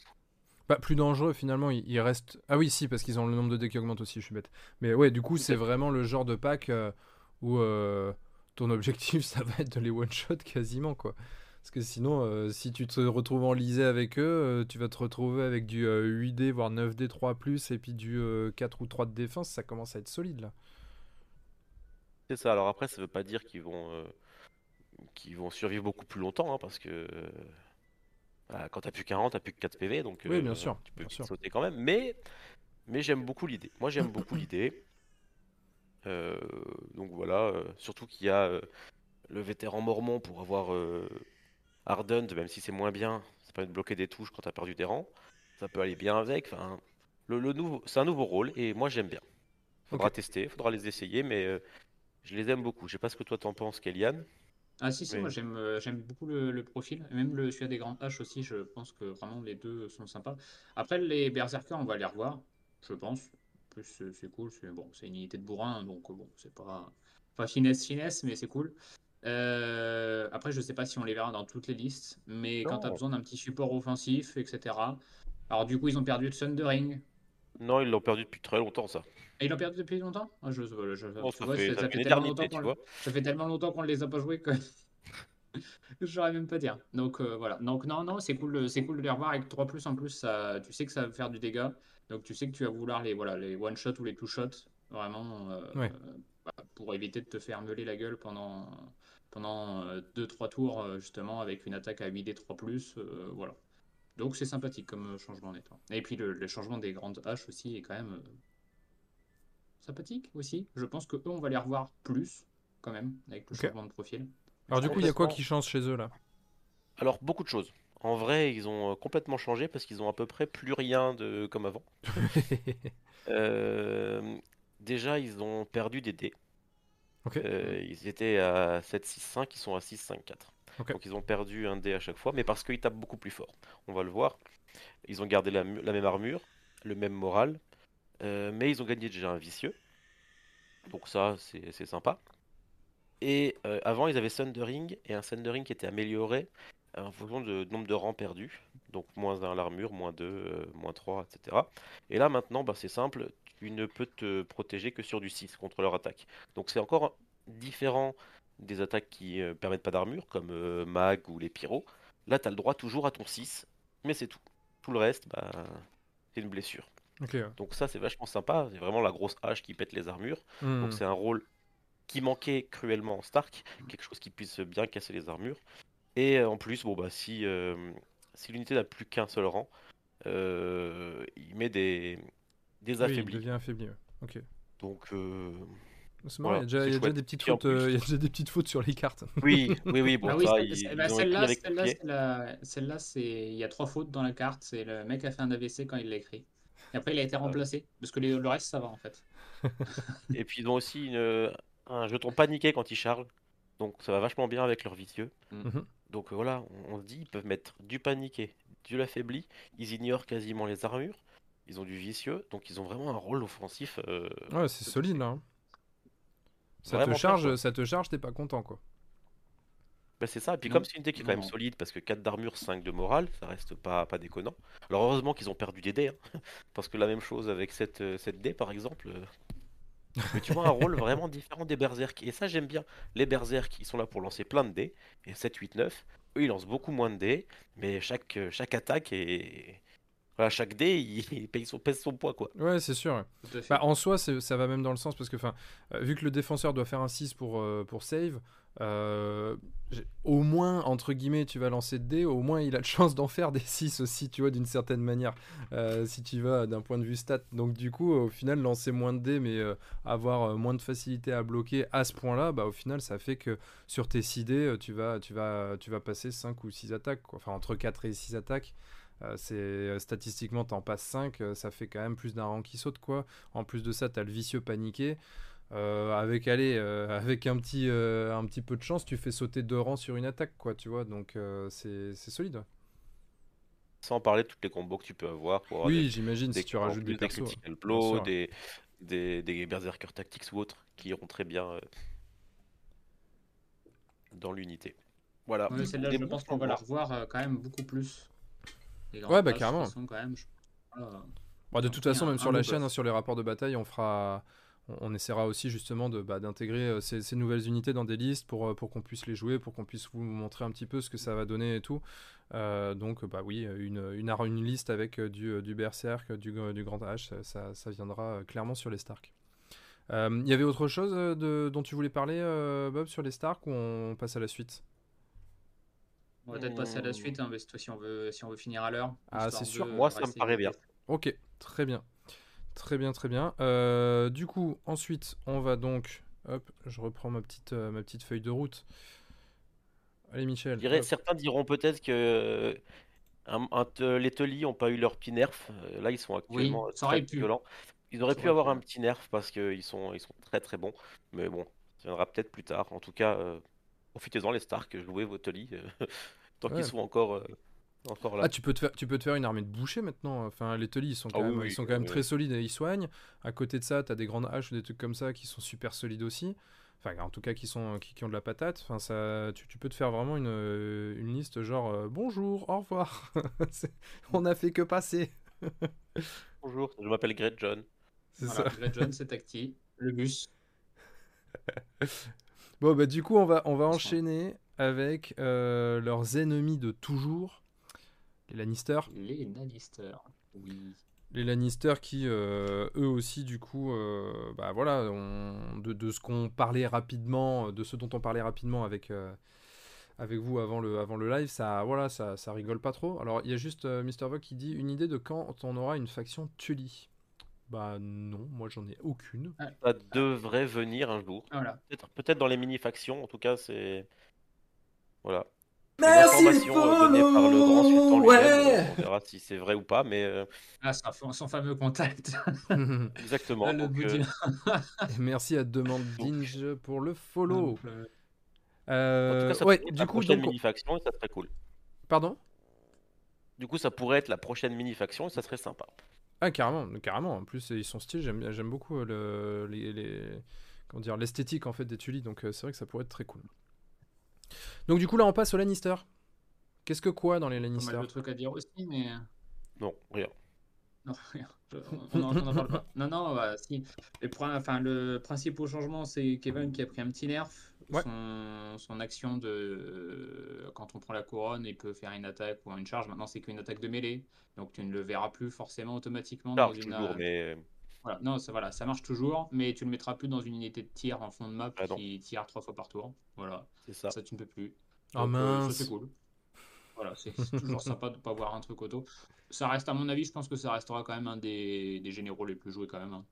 Bah, plus dangereux finalement, il, il reste. Ah oui, si, parce qu'ils ont le nombre de dés qui augmente aussi, je suis bête. Mais ouais, du coup, c'est vraiment le genre de pack euh, où euh, ton objectif, ça va être de les one-shot quasiment, quoi. Parce que sinon, euh, si tu te retrouves enlisé avec eux, tu vas te retrouver avec du euh, 8D, voire 9D 3+, et puis du euh, 4 ou 3 de défense, ça commence à être solide, là. C'est ça. Alors après, ça veut pas dire qu'ils vont, qu'ils vont survivre beaucoup plus longtemps, hein, parce que quand t'as plus 40, t'as plus que 4 PV, donc Oui, euh, bien sûr, tu peux bien sûr. sauter quand même. Mais, mais j'aime beaucoup l'idée. Moi, j'aime beaucoup l'idée. Euh, donc voilà, euh, surtout qu'il y a euh, le vétéran Mormon pour avoir euh, Ardent, même si c'est moins bien, ça permet de bloquer des touches quand t'as perdu des rangs. Ça peut aller bien avec. Enfin, le, le nouveau, c'est un nouveau rôle et moi j'aime bien. Faudra Ok. tester, faudra les essayer, mais euh, je les aime beaucoup. Je sais pas ce que toi t'en penses, Kellyanne. Ah si, si, Oui. moi j'aime euh, j'aime beaucoup le, le profil, et même le celui des grands H aussi, je pense que vraiment les deux sont sympas. Après les Berserkers, on va les revoir, je pense. En plus c'est c'est cool, c'est bon, c'est une unité de bourrin, donc bon, c'est pas pas finesse finesse, mais c'est cool. Euh, après, je sais pas si on les verra dans toutes les listes, mais quand tu as Non. besoin d'un petit support offensif, etc. Alors du coup, ils ont perdu de Thundering. Non, ils l'ont perdu depuis très longtemps, ça. Et ils l'ont perdu depuis longtemps? Ah, je, je, je- Bon, tu ça vois, fait, ça- ça tellement éternité, longtemps tu qu'on vois. ça fait tellement longtemps qu'on ne les a pas joués que je saurais même pas dire. Donc euh, voilà. Donc non, non, c'est cool, c'est cool de les revoir avec 3 plus en plus. Ça, tu sais que ça va faire du dégât. Donc tu sais que tu vas vouloir les, voilà, les one shot ou les two shot vraiment euh, Ouais. euh, bah, pour éviter de te faire meuler la gueule pendant pendant 2-3 tours euh, justement avec une attaque à 8D 3 plus. euh, voilà. Donc c'est sympathique comme euh, changement nettement. Et puis le, le changement des grandes haches aussi est quand même euh, sympathique aussi. Je pense que eux on va les revoir plus quand même avec le changement de profil. Alors du coup, il y a quoi qui change chez eux, là? Alors, beaucoup de choses. En vrai, ils ont euh, complètement changé parce qu'ils ont à peu près plus rien de comme avant. Euh, déjà, ils ont perdu des dés. Euh, ils étaient à 7-6-5, ils sont à 6-5-4. Donc ils ont perdu un dé à chaque fois, mais parce qu'ils tapent beaucoup plus fort. On va le voir. Ils ont gardé la, même armure, le même moral, euh, mais ils ont gagné déjà un vicieux. Donc ça, c'est sympa. Et euh, avant, ils avaient Thundering, et un Thundering qui était amélioré euh, en fonction de nombre de rangs perdus. Donc moins 1 à l'armure, moins 2, euh, moins 3, etc. Et là maintenant, bah, c'est simple, tu ne peux te protéger que sur du 6 contre leur attaque. Donc c'est encore différent des attaques qui euh, permettent pas d'armure, comme euh, Mag ou les pyros. Là, tu as le droit toujours à ton 6, mais c'est tout. Tout le reste, bah, c'est une blessure. Ouais. Donc ça, c'est vachement sympa. C'est vraiment la grosse hache qui pète les armures. Hmm. Donc c'est un rôle qui manquait cruellement en Stark, quelque chose qui puisse bien casser les armures. Et euh, en plus, bon bah si, euh, si l'unité n'a plus qu'un seul rang, il met des, des Oui, il affaiblis. devient affaibli. ouais. Ok. Donc euh, C'est marrant, Voilà, y y a déjà des petites fautes, euh, il y a déjà des petites fautes sur les cartes. oui, oui, oui, bon Ah oui, bah, celle-là, celle-là, c'est la- celle-là, c'est il y a trois fautes dans la carte. C'est le mec a fait un AVC quand il l'a écrit. Et après, il a été remplacé parce que les- le reste, ça va en fait. Et puis ils ont aussi une- un jeton paniqué quand ils chargent. Donc ça va vachement bien avec leur vicieux. Mhm. Donc euh, voilà, on, on se dit, ils peuvent mettre du paniqué, du l'affaibli, ils ignorent quasiment les armures, ils ont du vicieux, donc ils ont vraiment un rôle offensif. euh, Ouais, c'est de solide là. hein. Ça te charge, quoi. ça te charge, t'es pas content quoi. Bah, c'est ça, et puis Non, comme c'est une unité qui est quand non, même solide, parce que 4 d'armure, 5 de morale, ça reste pas, pas déconnant. Alors heureusement qu'ils ont perdu des dés, hein, parce que la même chose avec cette, euh, cette dé par exemple. euh, Mais tu vois un rôle vraiment différent des berserk. Et ça j'aime bien. Les berserk, ils sont là pour lancer plein de dés, et 7, 8, 9, eux ils lancent beaucoup moins de dés, mais chaque, euh, chaque attaque est... Voilà, chaque dé, il, il paye son, pèse son poids, quoi. Ouais, c'est sûr. à. Bah, en soi, ça va même dans le sens parce que, enfin, euh, vu que le défenseur doit faire un 6 pour, euh, pour save, euh, au moins, entre guillemets, tu vas lancer de dés, au moins il a de chance d'en faire des 6 aussi, tu vois, d'une certaine manière, euh, si tu vas d'un point de vue stat. Donc, du coup, au final, lancer moins de dés, mais euh, avoir euh, moins de facilité à bloquer à ce point-là, bah, au final, ça fait que sur tes 6 dés, tu vas, tu vas, tu vas passer 5 ou 6 attaques, quoi. Enfin, entre 4 et 6 attaques. Euh, c'est euh, statistiquement t'en passes 5 ça fait quand même plus d'un rang qui saute quoi en plus de ça, tu as le vicieux paniqué. Euh, avec allez, euh, avec un petit, euh, un petit peu de chance, tu fais sauter deux rangs sur une attaque, quoi, tu vois. Donc euh, c'est c'est solide. ouais. Sans parler de toutes les combos que tu peux avoir pour avoir Oui, des, j'imagine des, si tu rajoutes des des persos. ouais. des, des, des berserker tactics ou autres qui iront très bien euh, dans l'unité. Voilà. Ouais, celle-là, Des je pense qu'on va la revoir euh, quand même beaucoup plus. Les Ouais, bah, carrément. de toute façon, quand même, je- voilà. Bah, de Ils ont toute pris façon, un- même un sur la beau chaîne, buff. hein, sur les rapports de bataille, on fera, on, on essaiera aussi justement de bah, d'intégrer euh, ces, ces nouvelles unités dans des listes pour, euh, pour qu'on puisse les jouer, pour qu'on puisse vous montrer un petit peu ce que ça va donner et tout. Euh, donc, bah oui, une, une, liste avec euh, du, du Berserk, du, du Grand H, ça, ça, viendra euh, clairement sur les Stark. Euh, Il y avait autre chose euh, de, dont tu voulais parler, euh, Bob, sur les Stark ou on passe à la suite? On va peut-être passer à la Hmm. suite, hein, si on veut, si on veut finir à l'heure. Ah, c'est sûr. Moi, ça me paraît bien. Ok, très bien. Très bien, très bien. Euh, du coup, ensuite, on va donc. Hop, je reprends ma petite, euh, ma petite feuille de route. Allez, Michel. Je dirais, hop. certains diront peut-être que euh, un- un te- les Tully n'ont pas eu leur petit nerf. Euh, Là, ils sont actuellement très violents. Ils auraient Ça pu avoir pu, un petit nerf parce qu'ils sont, ils sont très très bons. Mais bon, ça viendra peut-être plus tard. En tout cas, euh, profitez-en les Stark, jouez vos Tully euh, tant Ouais. qu'ils sont encore, euh, encore là. Ah, tu peux, te faire, tu peux te faire une armée de bouchers maintenant. Enfin, les Tully, ils sont Ah quand oui, même, oui, ils sont oui, quand même oui. très solides et ils soignent. À côté de ça, tu as des grandes haches ou des trucs comme ça qui sont super solides aussi. Enfin, en tout cas, qui, sont, qui, qui ont de la patate. Enfin, ça, tu, tu peux te faire vraiment une, euh, une liste genre euh, bonjour, au revoir. C'est- On a fait que passer. Bonjour, je m'appelle Great John. C'est Voilà, ça. Grey John, c'est actif. Le bus. Bon, bah, du coup, on va, on va enchaîner avec euh, leurs ennemis de toujours, les Lannister. Les Lannister. Oui. Les Lannister qui, euh, eux aussi, du coup, euh, bah voilà, on- de, de ce qu'on parlait rapidement, de ce dont on parlait rapidement avec, avec vous avant le, avant le live, ça, voilà, ça, ça rigole pas trop. Alors, il y a juste Mr. Vogue qui dit une idée de quand on aura une faction Tully. Bah non, moi j'en ai aucune. Ça devrait venir un jour. Voilà. Peut-être dans les mini-factions, en tout cas, c'est. Voilà. Merci les euh, données par le grand sultan ouais. On verra si c'est vrai ou pas, mais euh, Ah, son, son fameux contact. exactement. Ah, donc, euh, merci à Demande Dinge pour le follow. Euh, Euh, en tout cas, ça ouais, pourrait être du la coup, prochaine donc, mini-faction et ça serait cool. pardon? Du coup, ça pourrait être la prochaine mini-faction et ça serait sympa. Ah carrément, carrément. En plus, ils sont stylés. J'aime, j'aime beaucoup euh, le, les, les- comment dire, l'esthétique en fait des Tully. Donc euh, c'est vrai que ça pourrait être très cool. Donc du coup là, on passe aux Lannister. Qu'est-ce que quoi dans les pas Lannister mal de trucs à dire aussi, mais. Non, rien. Non, rien. Je- on n'en on en parle pas. Non, non, bah, si. Enfin, le principal changement, c'est Kevin qui a pris un petit nerf. Ouais. Son, son action de. Quand on prend la couronne, il peut faire une attaque ou une charge. Maintenant, c'est qu'une attaque de mêlée. Donc, tu ne le verras plus forcément automatiquement Ça dans une. toujours, euh, mais Voilà, non, ça, voilà, ça marche toujours, mais tu le mettras plus dans une unité de tir en fond de map Ah qui tire trois fois par tour. Voilà, c'est ça. ça tu ne peux plus. Ah Donc, euh, ça, mince. c'est cool. Voilà, c'est c'est toujours sympa de ne pas voir un truc auto. Ça reste, à mon avis, je pense que ça restera quand même un des, des généraux les plus joués quand même. hein.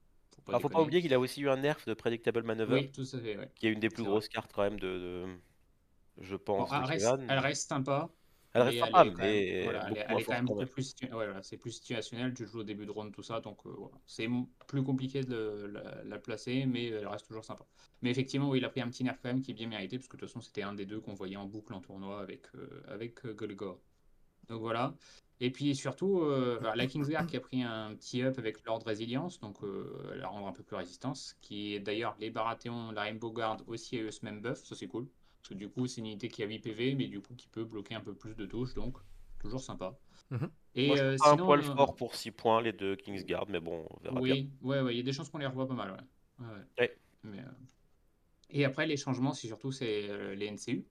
Faut pas Ah, faut pas oublier qu'il a aussi eu un nerf de Predictable Maneuver, Oui, tout à fait, ouais. qui est une des plus grosses cartes quand même de, de- je Bon, pense, elle, de reste, Kevan. elle reste sympa, Elle reste sympa, mais voilà, elle est, elle quand même beaucoup plus, situ- ouais, voilà, c'est plus situationnel. Tu joues au début de round, tout ça, donc euh, voilà. c'est plus compliqué de la, la placer, mais elle reste toujours sympa. Mais effectivement, oui, il a pris un petit nerf quand même qui est bien mérité, parce que de toute façon, c'était un des deux qu'on voyait en boucle en tournoi avec, euh, avec euh, Golgor. Donc voilà. Et puis surtout, euh, bah, la Kingsguard qui a pris un petit up avec l'ordre résilience, donc euh, la rendre un peu plus résistance, qui est d'ailleurs les Baratheons, la Rainbow Guard aussi a eu ce même buff, ça c'est cool. Parce que du coup, c'est une unité qui a 8 PV, mais du coup qui peut bloquer un peu plus de touches, donc toujours sympa. Mhm. Et Moi, euh, un poil euh, fort pour 6 points, les deux Kingsguard, mais bon, on verra bien. oui, ouais, ouais, il y a des chances qu'on les revoit pas mal, ouais. Ouais, ouais. Ouais. Mais, euh, Et après, les changements, c'est surtout c'est euh, les NCU.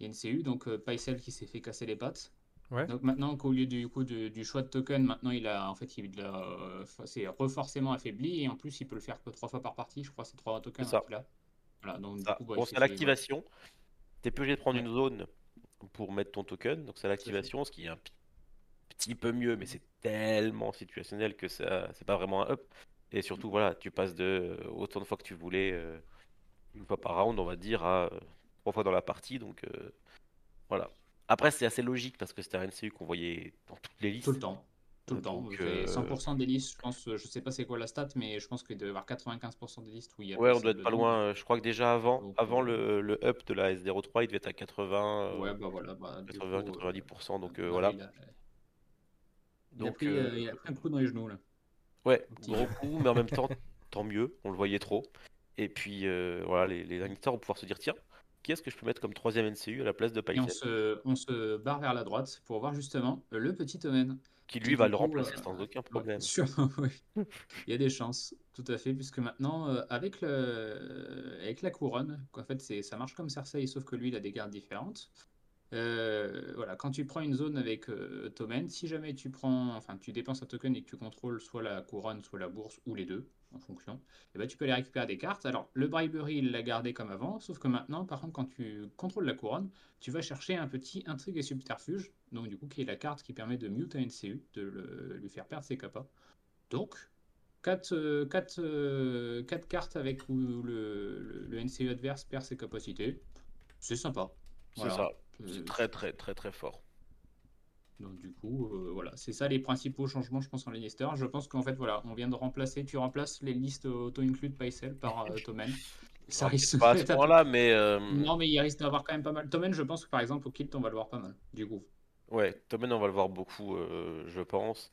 Les NCU, donc euh, Paisel qui s'est fait casser les pattes. Ouais. Donc maintenant qu'au lieu du coup de- du choix de token, maintenant il a en fait il a euh, c'est reforcément affaibli et en plus il peut le faire que trois fois par partie, je crois c'est trois tokens C'est ça. hein. Voilà, donc du Ça. coup bah, Bon, c'est à l'activation. T'es plus obligé de prendre Ouais. une zone pour mettre ton token, donc c'est à l'activation, ce qui est un petit peu mieux, mais c'est tellement situationnel que ça, c'est pas vraiment un up. Et surtout, voilà, tu passes de euh, autant de fois que tu voulais, euh, une fois par round, on va dire, à trois fois dans la partie, donc euh, voilà. Après, c'est assez logique parce que c'était un NCU qu'on voyait dans toutes les listes. tout le temps. Tout le temps. Donc, C'est euh, 100% des listes, je pense, je sais pas c'est quoi la stat, mais je pense qu'il doit y avoir 95% des listes où il y a Ouais, on doit être pas loin. euh, Je crois que déjà avant, Donc, avant euh, le, le up de la S03, il devait être à 80, euh, Ouais, bah voilà, bah, du 80, coup, euh, 90%. Donc euh, bah, voilà. Il a, il a Donc, pris, euh, euh, il a pris un coup dans les genoux là. Ouais, gros coup, mais en même temps, tant mieux, on le voyait trop. Et puis euh, voilà, les, les vont pouvoir se dire tiens, qui est-ce que je peux mettre comme troisième NCU à la place de Et on se, on se barre vers la droite pour voir justement le petit Omen. Qui lui va le remplacer euh, sans aucun Ouais, problème. sûr, oui. Il y a des chances, tout à fait, puisque maintenant, euh, avec, le, avec la couronne, en fait, ça marche comme Cersei, sauf que lui, il a des gardes différentes. Euh, voilà, quand tu prends une zone avec euh, Tommen, si jamais tu prends, enfin, tu dépenses un token et que tu contrôles soit la couronne, soit la bourse, ou les deux, en fonction, et ben, tu peux aller récupérer des cartes. Alors, le Bribery, il l'a gardé comme avant, sauf que maintenant, par contre, quand tu contrôles la couronne, tu vas chercher un petit intrigue et subterfuge, donc du coup, qui est la carte qui permet de mute un NCU, de le- lui faire perdre ses capas. Donc, 4, cartes avec où le, le- le NCU adverse perd ses capacités, c'est sympa. C'est ça. Euh, C'est très très très très fort. Donc du coup, euh, voilà, c'est ça les principaux changements, je pense, en Lannister. Je pense qu'en fait, voilà, on vient de remplacer, tu remplaces les listes auto-include Paisel par euh, Tommen. Ça risque pas à ce point-là, mais euh, Non, mais il risque d'avoir quand même pas mal. Tommen, je pense que par exemple, au kilt, on va le voir pas mal, du coup. ouais, Tommen, on va le voir beaucoup, je pense.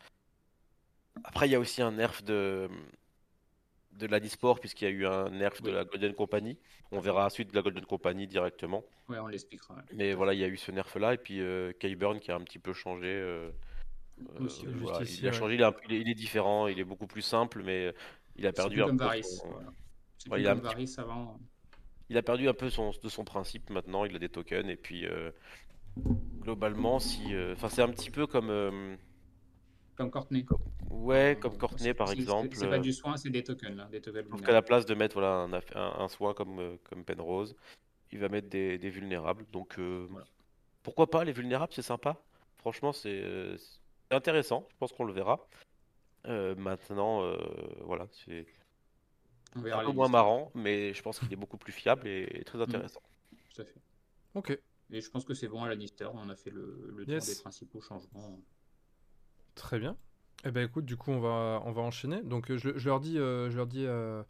Après, il y a aussi un nerf de de la Disport, puisqu'il y a eu un nerf de la Golden Company. On verra la suite de la Golden Company directement. Ouais, on l'expliquera. ouais. Mais voilà, il y a eu ce nerf-là, et puis euh, Kyburn qui a un petit peu changé. euh, euh, Aussi, ouais. voilà, Juste ici, il a ouais. changé, il, est un peu- il est, il est différent, il est beaucoup plus simple, mais il a perdu un comme peu Varys. son- voilà. C'est Ouais, plus il a petit- avant. il a perdu un peu son, de son principe maintenant, il a des tokens, et puis euh, globalement, si, enfin, c'est un petit peu comme, Comme Courtney. ouais, Euh, comme Courtenay c'est- par exemple. C'est pas euh, du soin, c'est des tokens là, des tokens qu'à vulnérables. la place de mettre voilà, un, aff- un, un soin comme, euh, comme Penrose, il va mettre des, des vulnérables. Donc euh, Voilà. pourquoi pas les vulnérables, c'est sympa. Franchement, c'est euh, intéressant. Je pense qu'on le verra. Euh, maintenant, euh, voilà, c'est un peu moins listes. marrant, mais je pense qu'il est beaucoup plus fiable et, et Mm. très intéressant. Tout à fait. Ok, Et je pense que c'est bon à Lannister, on a fait le, le Yes. tour des principaux changements. Très bien. Eh ben écoute, du coup, on va, on va enchaîner. Donc, euh, je, leur dis, euh, je leur dis euh,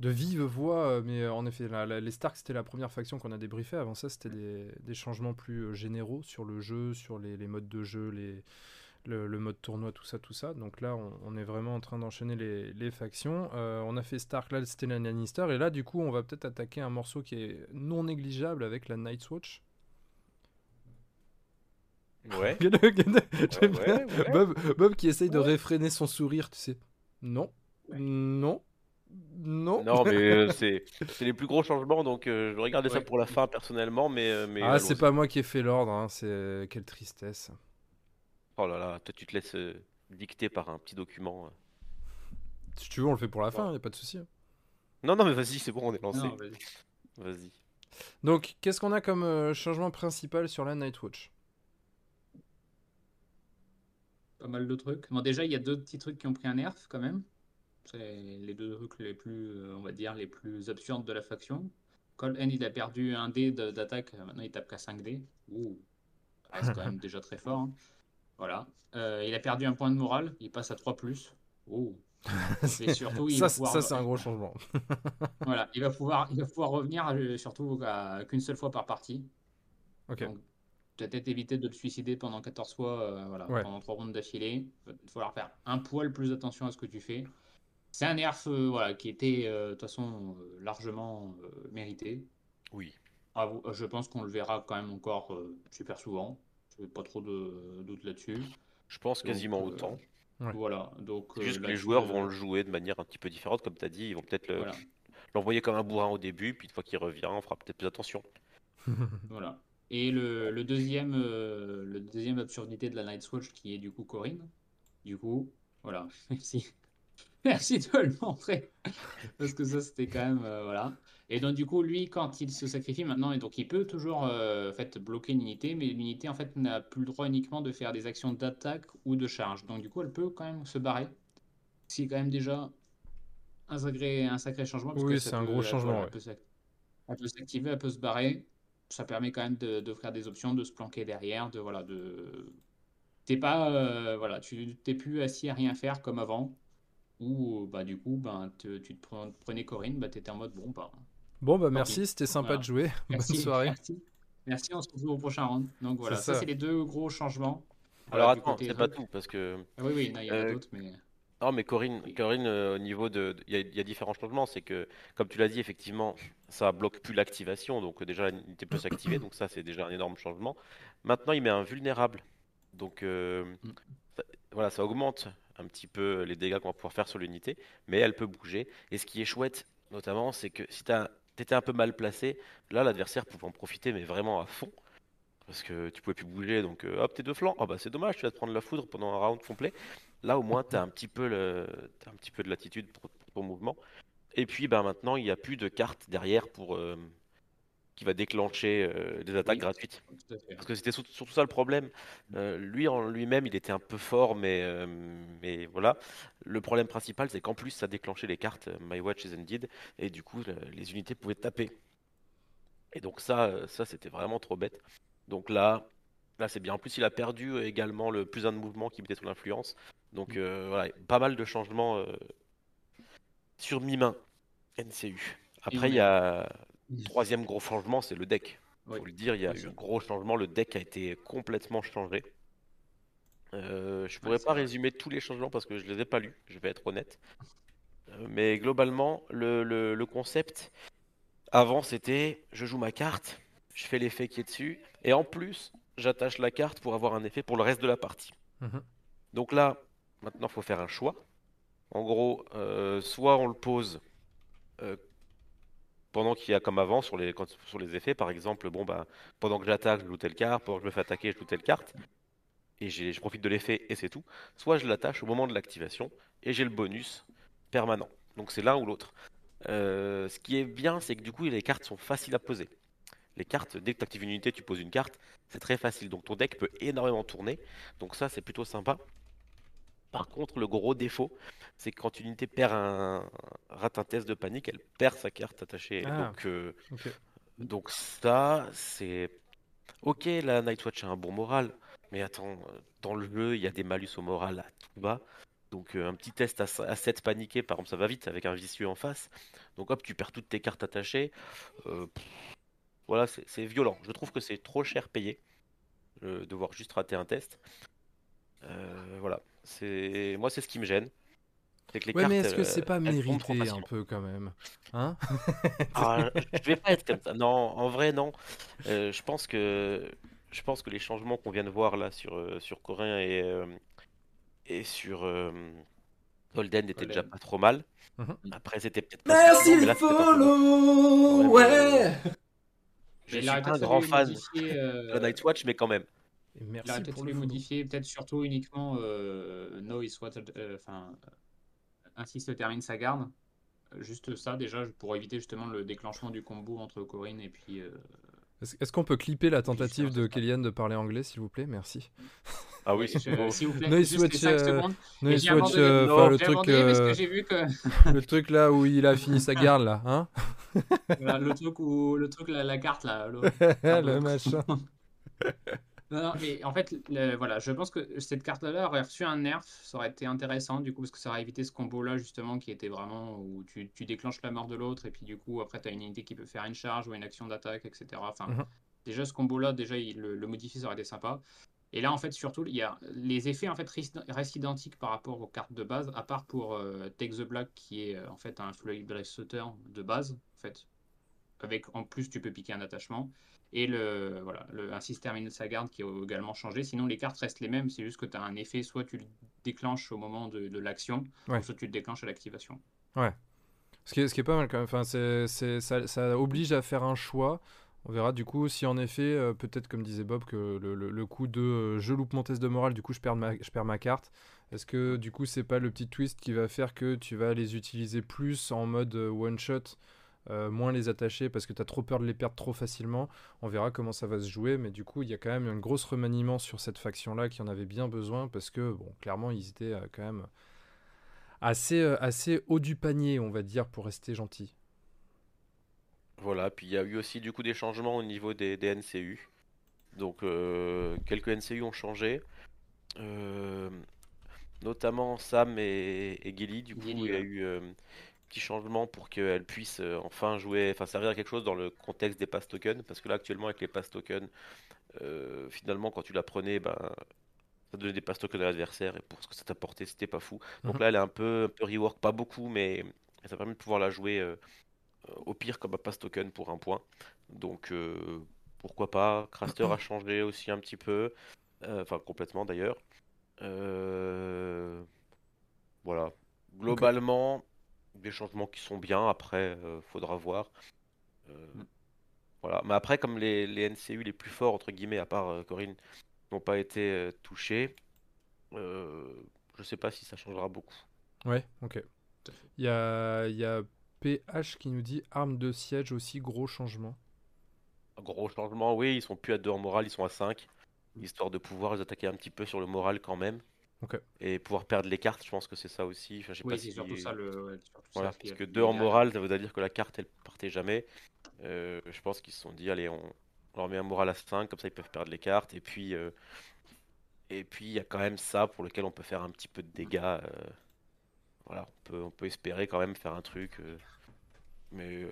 de vive voix, mais en effet, les Stark, c'était la première faction qu'on a débriefé. Avant ça, c'était des, changements plus généraux sur le jeu, sur les, modes de jeu, le, mode tournoi, tout ça, tout ça. Donc là, on, est vraiment en train d'enchaîner les, factions. On a fait Stark, là, c'était la. Et là, du coup, on va peut-être attaquer un morceau qui est non négligeable avec la Night's Watch. Ouais. J'aime bien. ouais, ouais. Bob, Bob qui essaye de réfréner son sourire, tu sais. Non, non, non. Non, mais euh, c'est c'est les plus gros changements, donc euh, je vais regarder ça pour la fin personnellement, mais, euh, mais ah, c'est pas moi qui ai fait l'ordre, hein, c'est quelle tristesse. Oh là là, toi tu te laisses euh, dicter par un petit document. Si tu veux, on le fait pour la fin, y a pas de souci. hein. Non, non, mais vas-y, c'est bon, on est lancé. Non, vas-y. Vas-y. Donc, qu'est-ce qu'on a comme euh, changement principal sur la Nightwatch? Pas mal de trucs. Bon, déjà, il y a deux petits trucs qui ont pris un nerf quand même. C'est les deux trucs les plus, euh, on va dire, les plus absurdes de la faction. Cole N, il a perdu un dé d'attaque, euh, maintenant il tape qu'à 5 dés. Ouh. Reste quand même déjà très fort. hein. Voilà. Euh, il a perdu un point de morale. Il passe à 3 Oh. Et surtout, il ça, pouvoir- ça, c'est un gros changement. Voilà, il va pouvoir, il va pouvoir revenir surtout qu'une seule fois par partie. Ok. Donc, peut-être éviter de te suicider pendant 14 fois, euh, voilà, Ouais. pendant 3 rondes d'affilée. Il va falloir faire un poil plus attention à ce que tu fais. C'est un nerf euh, voilà, qui était euh, de toute façon largement mérité. Oui. Ah, je pense qu'on le verra quand même encore super souvent. Je n'ai pas trop de doute là-dessus. Je pense quasiment autant. Ouais. Voilà, donc juste que les joueurs vont le jouer de manière un petit peu différente, comme tu as dit. Ils vont peut-être le- Voilà. l'envoyer comme un bourrin au début, puis une fois qu'il revient, on fera peut-être plus attention. Voilà. Et le, le deuxième, euh, le deuxième absurdité de la Night's Watch qui est du coup Corinne. Du coup, voilà, merci. Merci de le montrer. Parce que ça, c'était quand même. euh, voilà. Et donc, du coup, lui, quand il se sacrifie maintenant, et donc il peut toujours euh, en fait, bloquer une unité, mais l'unité en fait, n'a plus le droit uniquement de faire des actions d'attaque ou de charge. Donc, du coup, elle peut quand même se barrer. Ce qui est quand même déjà un sacré, un sacré changement. parce Oui, c'est un gros changement, ouais. elle peut s'activer, elle peut se barrer. Ça permet quand même de- d'offrir des options, de se planquer derrière, de voilà, de. T'es pas, euh, voilà, tu t'es plus assis à rien faire comme avant. Ou bah du coup, ben te- tu te pre- prenais Corinne, bah t'étais en mode bon bah. Bon, bah merci, c'était sympa Voilà. de jouer. Merci, Bonne soirée. Merci. Merci, on se retrouve au prochain round. Donc voilà, ça, ça. c'est les deux gros changements. Alors Voilà, attends, c'est pas tout, parce que. Ah oui, oui, il y en a Euh, d'autres, mais. Non, mais Corinne, Corinne euh, au niveau de. Il y, a- il y a différents changements. C'est que, comme tu l'as dit, effectivement, ça bloque plus l'activation. Donc, euh, déjà, l'unité peut s'activer. Donc, ça, c'est déjà un énorme changement. Maintenant, il met un vulnérable. Donc, euh, ça- voilà, ça augmente un petit peu les dégâts qu'on va pouvoir faire sur l'unité. Mais elle peut bouger. Et ce qui est chouette, notamment, c'est que si tu étais un peu mal placé, là, l'adversaire pouvait en profiter, mais vraiment à fond. Parce que tu pouvais plus bouger, donc hop, tes deux flancs. Ah bah c'est dommage, tu vas te prendre la foudre pendant un round complet. Là au moins, tu as un petit peu le, t'as un petit peu de latitude pour, pour ton mouvement. Et puis bah, maintenant, il n'y a plus de carte derrière pour euh, qui va déclencher euh, des attaques Oui. gratuites. Parce que c'était surtout ça le problème. Euh, lui en lui-même, il était un peu fort, mais, mais voilà. Le problème principal, c'est qu'en plus, ça déclenchait les cartes My Watch is Ended, et du coup, le- les unités pouvaient taper. Et donc ça, ça c'était vraiment trop bête. Donc là, là c'est bien. En plus, il a perdu également le plus un de mouvement qui mettait son influence. Donc euh, voilà, pas mal de changements euh, sur mi-main NCU. Après, il y a troisième gros changement, c'est le deck. Oui, Faut le dire, il y a eu un gros changement. Le deck a été complètement changé. Euh, je pourrais pas vrai. résumer tous les changements parce que je les ai pas lus, je vais être honnête. Euh, mais globalement, le, le- le concept, avant c'était je joue ma carte, je fais l'effet qui est dessus, et en plus, j'attache la carte pour avoir un effet pour le reste de la partie. Mhm. Donc là, maintenant, il faut faire un choix. En gros, euh, soit on le pose euh, pendant qu'il y a comme avant sur les, effets, par exemple, bon bah pendant que j'attaque, je joue telle carte, pendant que je me fais attaquer, je joue telle carte, et je profite de l'effet et c'est tout. Soit je l'attache au moment de l'activation et j'ai le bonus permanent. Donc c'est l'un ou l'autre. Euh, ce qui est bien, c'est que du coup les cartes sont faciles à poser. Les cartes, dès que tu actives une unité, tu poses une carte, c'est très facile. Donc ton deck peut énormément tourner. Donc ça, c'est plutôt sympa. Par contre, le gros défaut, c'est que quand une unité perd un, rate un test de panique, elle perd sa carte attachée. Ah. Donc, euh, donc ça, c'est... Ok, la Nightwatch a un bon moral, mais attends, dans le jeu, il y a des malus au moral à tout bas. Donc euh, un petit test à, à 7 paniqué, par exemple, ça va vite avec un vicieux en face. Donc hop, tu perds toutes tes cartes attachées. Euh, pff, voilà, c'est violent. Je trouve que c'est trop cher payé, euh, devoir juste rater un test. Voilà, c'est moi c'est ce qui me gêne. C'est que les Ouais, cartes, mais est-ce que euh, c'est pas trop mérité un peu quand même Hein Ah, je vais pas être comme ça. Non, en vrai, non. Euh, je pense que je pense que les changements qu'on vient de voir là sur euh, sur Coréen et euh, et sur euh, Golden étaient déjà pas trop mal. Mhm. Après, c'était peut-être pas Merci le follow Ouais, Je suis pas un grand fan de euh, Nightwatch, mais quand même. Et Il merci aurait peut-être pour le fallu follow. modifier, peut-être surtout uniquement euh, Noise euh, enfin, euh, ainsi se termine sa garde. Euh, Juste ça déjà pour éviter justement le déclenchement du combo entre Corinne et puis. euh, Est-ce qu'on peut clipper la tentative de. Kellyanne de parler anglais, s'il vous plaît? Merci. Ah oui. S'il vous plaît, Noise les Watch, 5 euh, secondes. Et Noise j'ai Watch, abandonné. euh, Non, enfin, le truc, euh, le truc là où il a fini sa garde là, hein? Voilà, le truc où le truc la, la carte là. le- machin. Non, mais en fait, voilà, je pense que cette carte-là aurait reçu un nerf, ça aurait été intéressant du coup, parce que ça aurait évité ce combo-là justement qui était vraiment où tu, tu déclenches la mort de l'autre et puis du coup, après, tu as une unité qui peut faire une charge ou une action d'attaque, etc. Enfin, mhm. déjà ce combo-là, déjà, il, le, le, modifier, ça aurait été sympa. Et là, en fait, surtout, il y a les effets en fait restent identiques par rapport aux cartes de base, à part pour euh, Take the Black qui est euh, en fait un Fluid Blade Sauter de base, en fait, avec en plus tu peux piquer un attachement et le, voilà, le, ainsi se termine sa garde qui a également changé. Sinon, les cartes restent les mêmes, c'est juste que tu as un effet, soit tu le déclenches au moment de, de l'action, soit tu le déclenches à l'activation. Ouais. Ce qui, est, ce qui est pas mal quand même, enfin, c'est, ça, ça, oblige à faire un choix. On verra du coup si en effet, euh, peut-être comme disait Bob, que le, le, coup de euh, je loupe mon test de morale, du coup je perds ma, je perds ma carte. Est-ce que du coup c'est pas le petit twist qui va faire que tu vas les utiliser plus en mode euh, one shot euh, moins les attacher parce que tu as trop peur de les perdre trop facilement. On verra comment ça va se jouer, mais du coup, il y a quand même un gros remaniement sur cette faction-là qui en avait bien besoin parce que, bon, clairement, ils étaient euh, quand même assez, euh, assez haut du panier, on va dire, pour rester gentil. Voilà, puis il y a eu aussi du coup des changements au niveau des, NCU. Donc, quelques NCU ont changé. notamment Sam et, et Gilly, du coup, il y a eu changement pour qu'elle puisse euh, enfin jouer, enfin servir à quelque chose dans le contexte des pass tokens, parce que là actuellement avec les pass tokens, euh, finalement quand tu la prenais, ben, ça donnait des pass tokens à l'adversaire et pour ce que ça t'apportait, c'était pas fou. Donc mhm. là elle est un peu, un peu rework, pas beaucoup, mais ça permet de pouvoir la jouer euh, au pire comme un pass token pour un point. Donc pourquoi pas? Craster a changé aussi un petit peu, enfin complètement d'ailleurs. voilà. Globalement, des changements qui sont bien. Après, euh, faudra voir. Euh, mm. Voilà. Mais après, comme les, les, NCU les plus forts, entre guillemets, à part euh, Corinne, n'ont pas été touchés, je sais pas si ça changera beaucoup. Ouais, ok. Il y a, y a PH qui nous dit arme de siège aussi, gros changement. Gros changement, oui, ils sont plus à 2 en moral, ils sont à 5. Histoire de pouvoir les attaquer un petit peu sur le moral quand même. Et pouvoir perdre les cartes, je pense que c'est ça aussi. Enfin, je sais oui, c'est surtout ça le. voilà, parce que 2 en moral, ça veut dire que la carte elle partait jamais. Euh, je pense qu'ils se sont dit, allez, on, leur met un moral à 5, comme ça ils peuvent perdre les cartes. Et puis, euh, et puis il y a quand même ça pour lequel on peut faire un petit peu de dégâts. Euh, voilà, on peut, on peut espérer quand même faire un truc. mais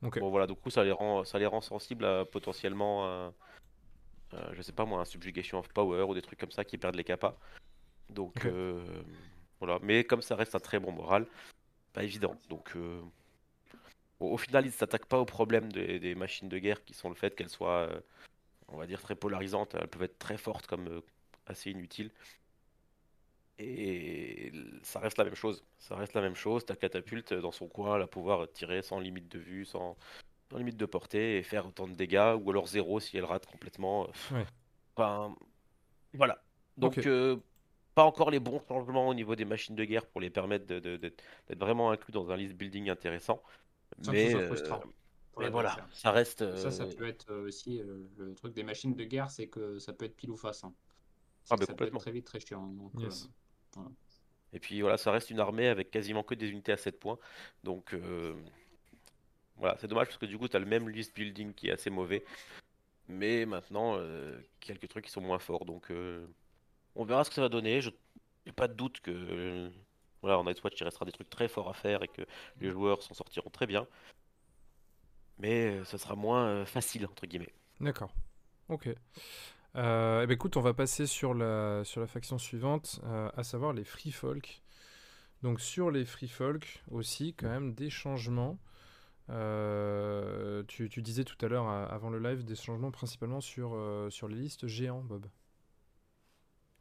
bon, voilà, du coup, ça les rend, ça les rend sensibles à potentiellement. je sais pas moi, un subjugation of power ou des trucs comme ça qui perdent les capas. Donc euh, voilà, mais comme ça reste un très bon moral, pas évident. Donc euh, au final, ils ne s'attaquent pas au problème des, machines de guerre qui sont le fait qu'elles soient, euh, on va dire, très polarisantes. Elles peuvent être très fortes comme assez inutiles. Et ça reste la même chose. Ça reste la même chose. Ta catapulte dans son coin, va pouvoir tirer sans limite de vue, sans, limite de portée et faire autant de dégâts, ou alors zéro si elle rate complètement. Enfin, voilà. Donc, pas encore les bons changements au niveau des machines de guerre pour les permettre d'être vraiment inclus dans un list building intéressant. mais, euh, voilà, ça reste. Ça, ça euh, peut être euh, aussi le truc des machines de guerre, c'est que ça peut être pile ou face. Hein. Ah, ça peut être très vite, très chiant. Et puis voilà, ça reste une armée avec quasiment que des unités à 7 points. Donc voilà, c'est dommage parce que du coup, tu as le même list building qui est assez mauvais. Mais maintenant, quelques trucs qui sont moins forts. Donc on verra ce que ça va donner. Je n'ai pas de doute que voilà, en Nightwatch, il restera des trucs très forts à faire et que les joueurs s'en sortiront très bien. Mais euh, ce sera moins euh, facile, entre guillemets. D'accord. Ok. Euh, eh ben, écoute, on va passer sur la, sur la faction suivante, à savoir les Free Folk. Donc sur les Free Folk aussi, quand même, des changements. tu, tu, disais tout à l'heure, avant le live, des changements principalement sur, sur les listes géants, Bob.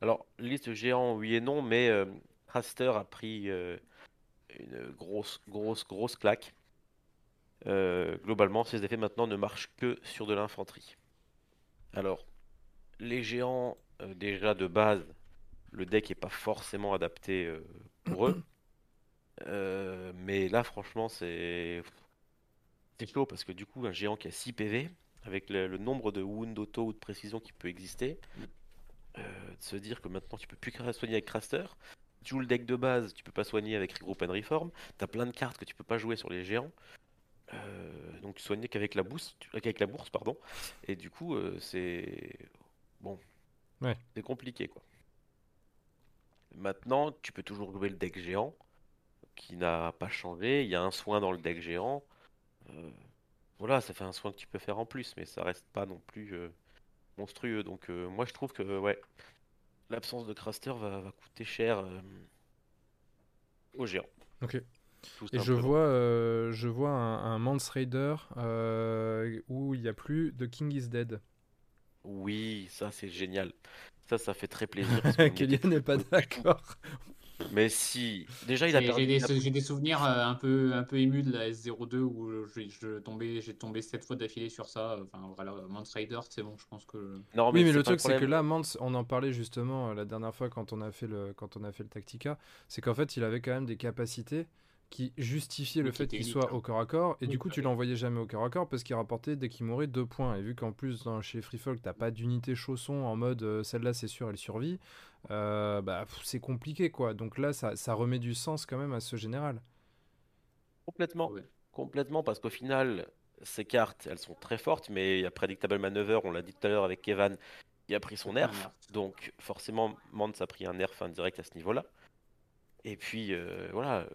Alors, liste géant, oui et non, mais euh, a pris euh, une grosse, grosse, grosse claque. Euh, globalement, ces effets maintenant ne marchent que sur de l'infanterie. Alors, les géants, déjà de base, le deck n'est pas forcément adapté pour eux. mais là, franchement, c'est c'est chaud parce que du coup, un géant qui a 6 PV, avec le, le nombre de wounds auto ou de précision qui peut exister, euh, de se dire que maintenant tu peux plus soigner avec Craster. Tu joues le deck de base, tu peux pas soigner avec Regroup and Reform. T'as plein de cartes que tu peux pas jouer sur les géants. Euh, donc tu soignes qu'avec la bourse, avec la bourse, pardon. Et du coup, euh, c'est bon, Ouais. c'est compliqué quoi. Maintenant, tu peux toujours jouer le deck géant, qui n'a pas changé. Il y a un soin dans le deck géant. Euh, voilà, ça fait un soin que tu peux faire en plus, mais ça reste pas non plus monstrueux. Donc euh, moi je trouve que ouais, l'absence de Craster va, va coûter cher euh, aux géants. Ok. Tout Et je vois, euh, je vois un, un Mance Raider où il n'y a plus de King is Dead. Oui, ça c'est génial. Ça, ça fait très plaisir. Kellyanne n'est pas d'accord. Mais si, déjà il a J'ai perdu. j'ai des, j'ai des souvenirs euh, un peu, un peu émus de la S02 où je, je tombais, j'ai tombé sept fois d'affilée sur ça. Enfin voilà, Mance Rider, c'est bon, je pense que. Non, Oui, mais le pas truc, c'est que problème. là, Mance, on en parlait justement euh, la dernière fois quand on a fait le, quand on a fait le Tactica, c'est qu'en fait, il avait quand même des capacités qui justifiaient le qui fait qu'il soit hein. au corps à corps, et Oui, du coup, tu l'envoyais jamais au corps à corps parce qu'il rapportait dès qu'il mourait deux points. Et vu qu'en plus, dans, chez Free Folk, t'as pas d'unité chausson en mode euh, celle-là, c'est sûr, elle survit, euh, bah, c'est compliqué quoi. Donc là, ça, ça remet du sens quand même à ce général. Complètement. Ouais. Complètement, parce qu'au final, ces cartes, elles sont très fortes, mais il y a Predictable Maneuver, on l'a dit tout à l'heure avec Kevan, qui a pris son nerf. nerf. Donc forcément, Mance a pris un nerf indirect à ce niveau-là. Et puis, euh, voilà,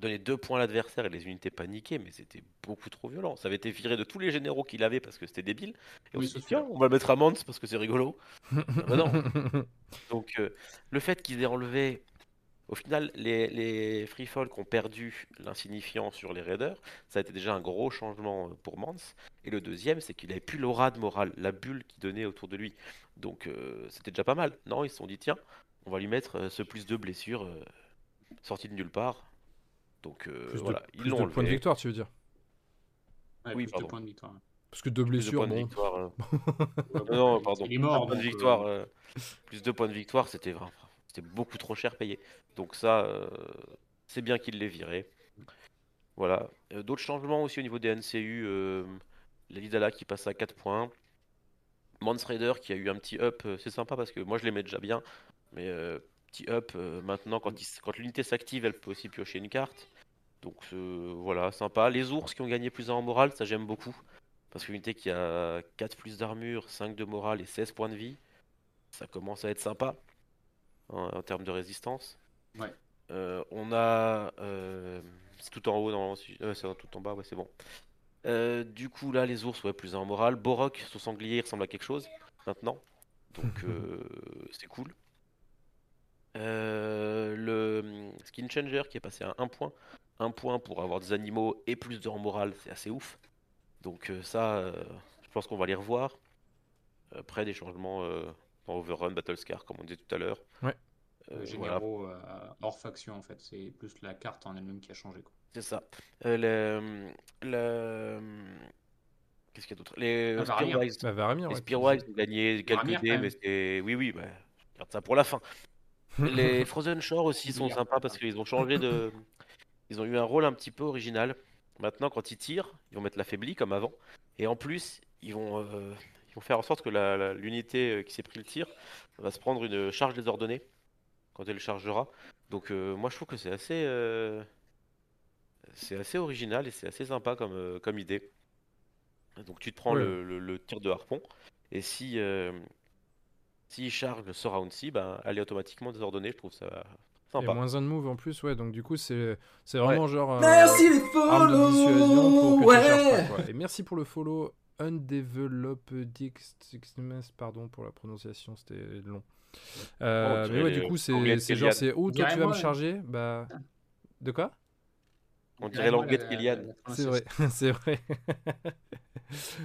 donner deux points à l'adversaire et les unités paniquées, mais c'était beaucoup trop violent. Ça avait été viré de tous les généraux qu'il avait parce que c'était débile. Et on Oui, s'est dit, tiens, on va le mettre à Mance parce que c'est rigolo. Ah bah non. Donc, euh, le fait qu'ils aient enlevé. Au final, les, les Free Folk ont perdu l'insignifiant sur les raiders. Ça a été déjà un gros changement euh, pour Mance. Et le deuxième, c'est qu'il avait plus l'aura de morale, la bulle qui donnait autour de lui. Donc, euh, c'était déjà pas mal. Non, ils se sont dit, tiens, on va lui mettre ce plus de blessures euh, sorti de nulle part. Donc, euh, plus de, voilà, ils plus l'ont de points de victoire, tu veux dire Ouais, Oui, plus pardon. de points de victoire. Parce que deux Plus de blessures, points de bon. victoire. euh. Ouais, Non, bah, pardon. Il est mort. Un point de victoire, euh, plus deux points de victoire, c'était vraiment, c'était beaucoup trop cher payé. Donc ça, euh, c'est bien qu'il l'ait viré. Voilà. Euh, D'autres changements aussi au niveau des NCU. Euh, la Lidala qui passe à 4 points. Mance Raider qui a eu un petit up. c'est sympa parce que moi je l'aimais déjà bien. Mais euh, petit up. euh, maintenant, quand, il s- quand l'unité s'active, elle peut aussi piocher une carte. Donc euh, voilà, sympa. Les ours qui ont gagné plus un en morale, ça j'aime beaucoup. Parce qu'une unité qui a 4 plus d'armure, 5 de morale et 16 points de vie, ça commence à être sympa en, en termes de résistance. Ouais. Euh, on a. euh, c'est tout en haut, euh, c'est tout en bas, ouais, c'est bon. Du coup, là, les ours, ouais, plus un en morale. Borok, son sanglier, il ressemble à quelque chose maintenant. Donc, c'est cool. Le Skin Changer qui est passé à 1 point. 1 point pour avoir des animaux et plus de en morale, c'est assez ouf. Donc, euh, ça, euh, je pense qu'on va les revoir. Après, des changements euh, dans Overrun, Battlescar, comme on disait tout à l'heure. Ouais. Euh, voilà, généraux euh, hors faction, en fait. C'est plus la carte en elle-même qui a changé. C'est ça. Euh, le, le- Qu'est-ce qu'il y a d'autre? Les Ah. Spearwise. Bah, Varamir, Les ouais. Spearwise ont gagné quelques Varamir, dés, mais c'est. Oui, oui, bah, je garde ça pour la fin. Les Frozen Shore aussi sont sympas parce qu'ils ont changé de. Ils ont eu un rôle un petit peu original. Maintenant, quand ils tirent, ils vont mettre l'affaibli comme avant. Et en plus, ils vont, euh, ils vont faire en sorte que l'unité euh, qui s'est pris le tir va se prendre une charge désordonnée quand elle chargera. Donc, euh, moi, je trouve que c'est assez. euh, C'est assez original et c'est assez sympa comme, comme idée. Donc, tu te prends Ouais. le, le- le tir de harpon. Et si. euh, s'il charge ce round-ci, ben, elle est automatiquement désordonnée. Je trouve ça Et sympa. moins un de move en plus, ouais. Donc du coup, c'est c'est Ouais. vraiment genre. euh, Merci les dissuasion pour que follow tu cherches pas, quoi. Et merci pour le follow Undeveloped pardon pour la prononciation, c'était long. Euh, Oh, mais ouais, du coup, c'est genre, c'est oh, toi tu vas me charger? Bah. De quoi? On dirait l'anglais de Kylian. C'est vrai, c'est vrai.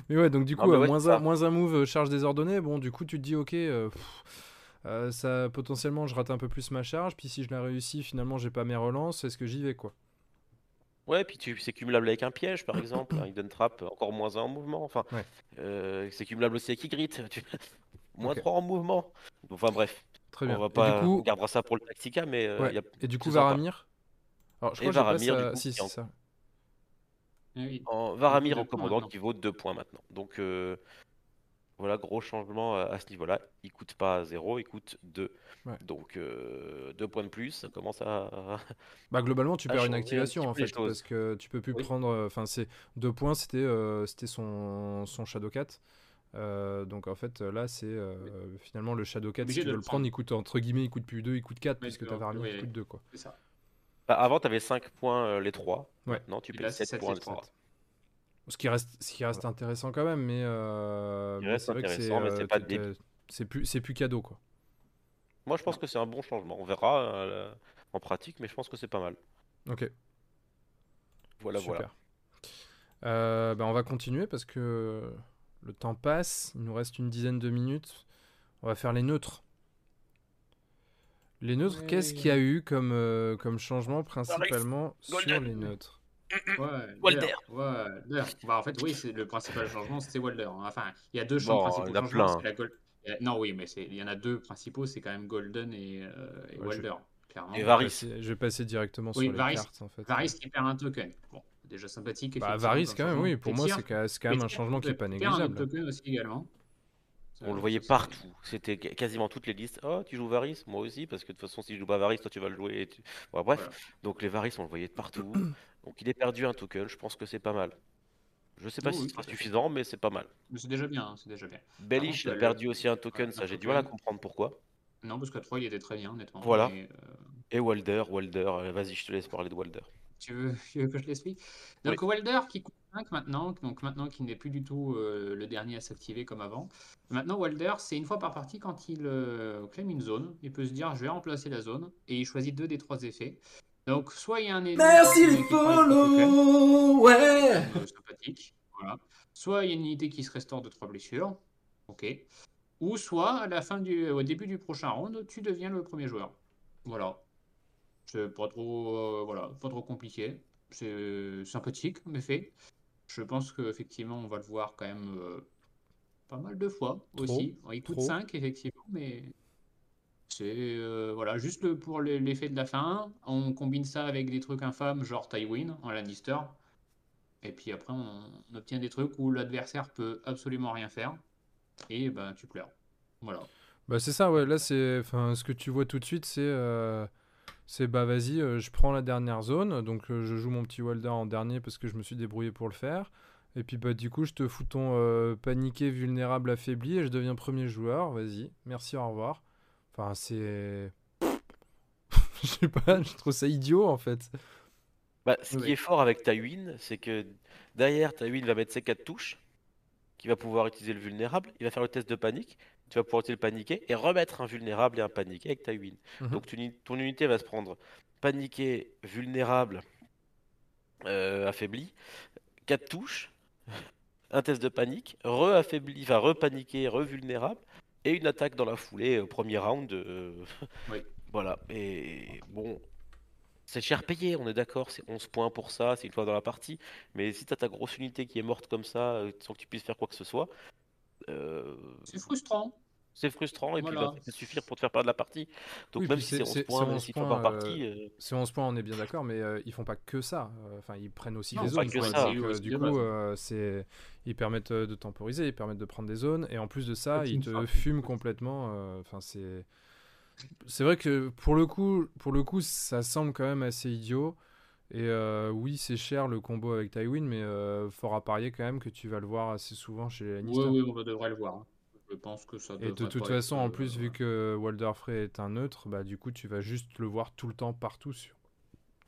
mais ouais, donc du Ah, coup, bah euh, ouais, moins, un, moins un move, euh, charge désordonnée, bon, du coup, tu te dis, ok, euh, pff, euh, ça, potentiellement, je rate un peu plus ma charge, puis si je la réussis, finalement, j'ai pas mes relances, est-ce que j'y vais, quoi Ouais, puis tu, c'est cumulable avec un piège, par exemple, un hidden trap, encore moins 1 en mouvement. Enfin, Ouais. euh, c'est cumulable aussi avec Ygritte, tu... moins Ok. 3 en mouvement. Enfin bref, Très on bien. va Et pas, coup, on gardera ça pour le Tactica, mais euh, ouais. y a- Et du coup, c'est. Varamir Alors, je Et crois que j'ai pas Varamir, ça- du coup, Si, qui est en- c'est ça. En Varamir deux en points commandant maintenant. qui vaut 2 points maintenant. Donc euh, voilà, gros changement euh, à ce niveau-là. Il coûte pas 0, il coûte 2. Ouais. Donc, 2 euh, points de plus, ça commence à. Bah, globalement, tu perds une activation un en fait, parce que tu peux plus oui. prendre. Euh, enfin, c'est 2 points, c'était euh, son, son Shadow 4. Euh, donc en fait là c'est euh, oui. finalement le Shadow 4 si tu veux le prendre il coûte entre guillemets il coûte plus 2 il coûte 4 puisque ta variable oui. il coûte 2 quoi. Ça. Bah, avant tu avais 5 points les 3 ouais. tu payes 7 points les 3. Ce qui reste, ce qui reste intéressant quand même, mais, euh, Il mais vrai que c'est intéressant, mais c'est euh, pas t'es- c'est plus, c'est plus cadeau quoi. Moi, je pense que c'est un bon changement. On verra euh, en pratique, mais je pense que c'est pas mal. Ok, Voilà, super. voilà. Euh, bah, on va continuer parce que le temps passe, il nous reste une dizaine de minutes. On va faire les neutres. Les neutres, qu'est-ce qu'il y a eu comme, euh, comme changement principalement sur les neutres? Ouais, Walder. Walder. Bah, en fait, oui, c'est le principal changement, c'était Walder. hein. Enfin, il y a deux champs Bon, principaux il y en a plein. c'est la Gold- il y a- Non, oui, mais c'est- il y en a deux principaux, c'est quand même Golden et, euh, et Ouais, je- Walder, clairement. Et Varys. je vais passer directement Oui, sur les Varys- cartes en fait. Varys qui perd un token. Bon, déjà sympathique. Bah, Varys quand même, oui, pour moi c'est quand c'est même un changement qui est pas perd un autre négligeable. token aussi également. On le voyait c'est- partout. C'était qu- quasiment toutes les listes. Oh, tu joues Varys Moi aussi, parce que de toute façon, si je joue pas Varys, toi tu vas le jouer. et tu- Bon, bref, Voilà. donc les Varys, on le voyait de partout. donc il est perdu un token. Je pense que c'est pas mal. Je sais pas Oui, si oui, ce sera tout à fait. suffisant, mais c'est pas mal. Mais c'est déjà bien, hein, c'est déjà bien. Bellish, a le- perdu aussi un token. Ça, j'ai du mal à comprendre pourquoi. Non, parce qu'à 3, il était très bien, honnêtement. Voilà. euh, Et Walder, Walder, euh, vas-y, je te laisse parler de Walder. Tu veux, tu veux que je l'explique? Donc Walder qui coûte 5 maintenant, donc maintenant qu'il n'est plus du tout euh, le dernier à s'activer comme avant. Maintenant Walder, c'est une fois par partie quand il euh, claim une zone, il peut se dire je vais remplacer la zone et il choisit deux des trois effets. Donc soit il y a un ennemi Merci qui follow, ouais. euh, sympathique, voilà. Soit il y a une unité qui se restaure de trois blessures, ok. Ou soit à la fin du, au début du prochain round, tu deviens le premier joueur. Voilà. C'est pas trop, euh, voilà, pas trop compliqué. C'est sympathique, en effet. Je pense qu'effectivement, on va le voir quand même euh, pas mal de fois Trop, aussi. Il coûte trop. 5, effectivement, mais c'est euh, voilà, juste le- pour le- l'effet de la fin. On combine ça avec des trucs infâmes, genre Tywin en Lannister. Et puis après, on, on obtient des trucs où l'adversaire peut absolument rien faire. Et ben, tu pleures. Voilà. Bah c'est ça, ouais. Là, c'est, enfin, ce que tu vois tout de suite, c'est, euh, c'est bah vas-y, euh, je prends la dernière zone, donc euh, je joue mon petit Walder en dernier parce que je me suis débrouillé pour le faire. Et puis bah du coup, je te fous ton euh, paniqué, vulnérable, affaibli, et je deviens premier joueur. Vas-y, merci, au revoir. Enfin, c'est, je sais pas, je trouve ça idiot en fait. Bah, ce qui est fort avec Tywin, c'est que derrière, Tywin va mettre ses 4 touches, qui va pouvoir utiliser le vulnérable, il va faire le test de panique, tu vas pouvoir utiliser le paniqué, et remettre un vulnérable et un paniqué avec Tywin. Mhm. Donc ton unité va se prendre paniqué, vulnérable, euh, affaibli, 4 touches, un test de panique, re-affaibli, enfin re-paniqué, re-vulnérable, et une attaque dans la foulée au premier round. euh, Oui. Voilà, et bon, c'est cher payé, on est d'accord, c'est 11 points pour ça, c'est une fois dans la partie, mais si t'as ta grosse unité qui est morte comme ça, euh, sans que tu puisses faire quoi que ce soit, C'est frustrant. c'est frustrant, et puis Voilà. bah, ça peut suffire pour te faire perdre la partie. Donc Oui, même puis si c'est c'est- 11 c'est- points, c'est même 11 si fois par points, partie, euh, C'est 11 points, on est bien d'accord, mais euh, ils font pas que ça. Euh, Enfin, ils prennent aussi Non, des zones. que quoi. ça. Donc, C'est euh, du coup, euh, c'est, ils permettent euh, de temporiser, ils permettent de prendre des zones, et en plus de ça, ils te fument complètement. euh, Enfin, c'est, c'est vrai que pour le coup, pour le coup, ça semble quand même assez idiot. Et euh, oui, c'est cher le combo avec Tywin, mais euh, fort à parier quand même que tu vas le voir assez souvent chez les Lannister. Oui, oui, on devrait le voir. hein. Je pense que ça Et de toute pas façon, être, en plus, euh, vu que Walder Frey est un neutre, bah du coup, tu vas juste le voir tout le temps partout sur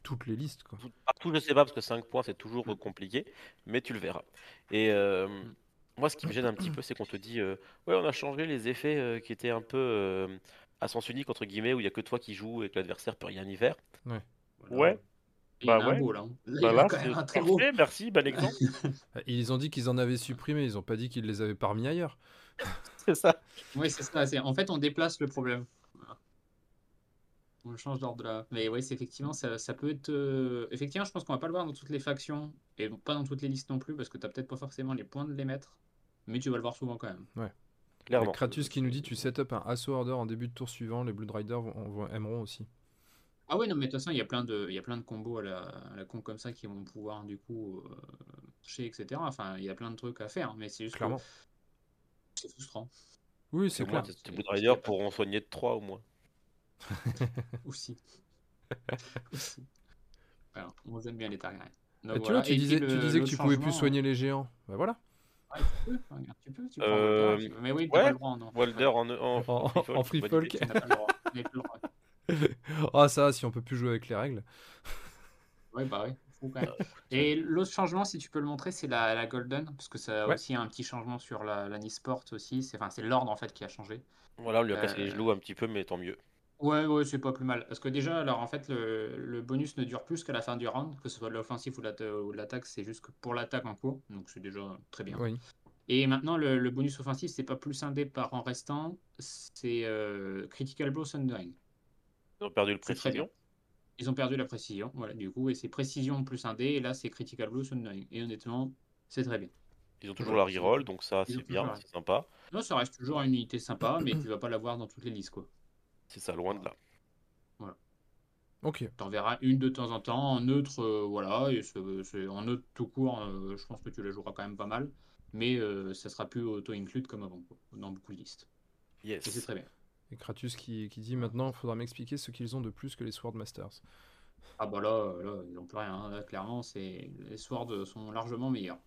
toutes les listes, quoi. tout- partout je sais pas, parce que 5 points c'est toujours Mm. compliqué, mais tu le verras. Et euh, moi ce qui me gêne un petit peu, c'est qu'on te dit, euh, ouais on a changé les effets euh, qui étaient un peu euh, à sens unique, entre guillemets, où il y a que toi qui joues et que l'adversaire peut rien y faire. voilà. Ouais. Il y en Bah a un ouais. beau là. Il y Bah en a là, quand même c'est un très beau. parfait, merci, exemple. Ils ont dit qu'ils en avaient supprimé, ils ont pas dit qu'ils les avaient pas remis ailleurs. c'est ça. Oui, c'est ça. En fait, on déplace le problème. On change d'ordre là. Mais oui, c'est effectivement, ça, ça peut être. euh, Effectivement, je pense qu'on va pas le voir dans toutes les factions et pas dans toutes les listes non plus parce que tu peut-être pas forcément les points de les mettre. Mais tu vas le voir souvent quand même. A Clairement. Kratus qui nous dit tu set up un Assault Order en début de tour suivant, les Blood Riders vont, vont- aimeront aussi. Ah oui, non, mais de toute façon, il y a plein de, il y a plein de combos à la, à la con comme ça qui vont pouvoir du coup euh, marcher, etc. Enfin, il y a plein de trucs à faire, mais c'est juste que Clairement. c'est frustrant Oui, C'est clair. tes Blood Riders pourront soigner de 3 au moins. aussi. aussi. Voilà, on aime bien les Targaryens. Donc tu voilà. vois, tu disais, le- tu disais que tu pouvais plus soigner les géants. Bah voilà. Ouais, tu peux, regarde, tu peux, tu prends Euh, tu peux. Mais oui, t'as ouais, pas le droit, non. Walder en, en, En- free folk, en free folk. Tu n'as pas le droit. Ah, ça, si on peut plus jouer avec les règles. Ouais, bah oui. Et l'autre changement, si tu peux le montrer, c'est la, la Golden, parce que ça a Ouais. aussi un petit changement sur la, la Nisport aussi. C'est enfin, c'est l'ordre en fait qui a changé. Voilà, on lui a cassé les Euh, genoux un petit peu, mais tant mieux. Ouais, ouais, c'est pas plus mal. Parce que déjà, alors en fait, le, le bonus ne dure plus qu'à la fin du round, que ce soit de l'offensif ou de l'atta- ou de l'attaque, c'est juste que pour l'attaque en cours, donc c'est déjà très bien. Oui. Et maintenant, le, le bonus offensif, c'est pas plus scindé par en restant, c'est euh, Critical Blow Sundering. Ils ont perdu le précision. Ils ont perdu la précision, voilà, du coup, et c'est précision plus un dé, et là, c'est Critical Blow Sundering. Et honnêtement, c'est très bien. Ils ont toujours la reroll, donc ça, c'est bien, la- c'est sympa. Non, ça reste toujours une unité sympa, mais tu vas pas l'avoir dans toutes les listes, quoi. C'est ça, loin de là. Ok. T'en verras une de temps en temps, en neutre, euh, voilà, et c'est- c'est- en neutre tout court, euh, je pense que tu la joueras quand même pas mal, mais euh, ça sera plus auto-include comme avant, quoi, dans beaucoup de listes. Et c'est Yes. très bien. Et Kratus qui, qui dit maintenant, il faudra m'expliquer ce qu'ils ont de plus que les Swordmasters. Ah bah là, là ils n'ont plus rien, hein. Là, clairement, c'est les swords sont largement meilleurs.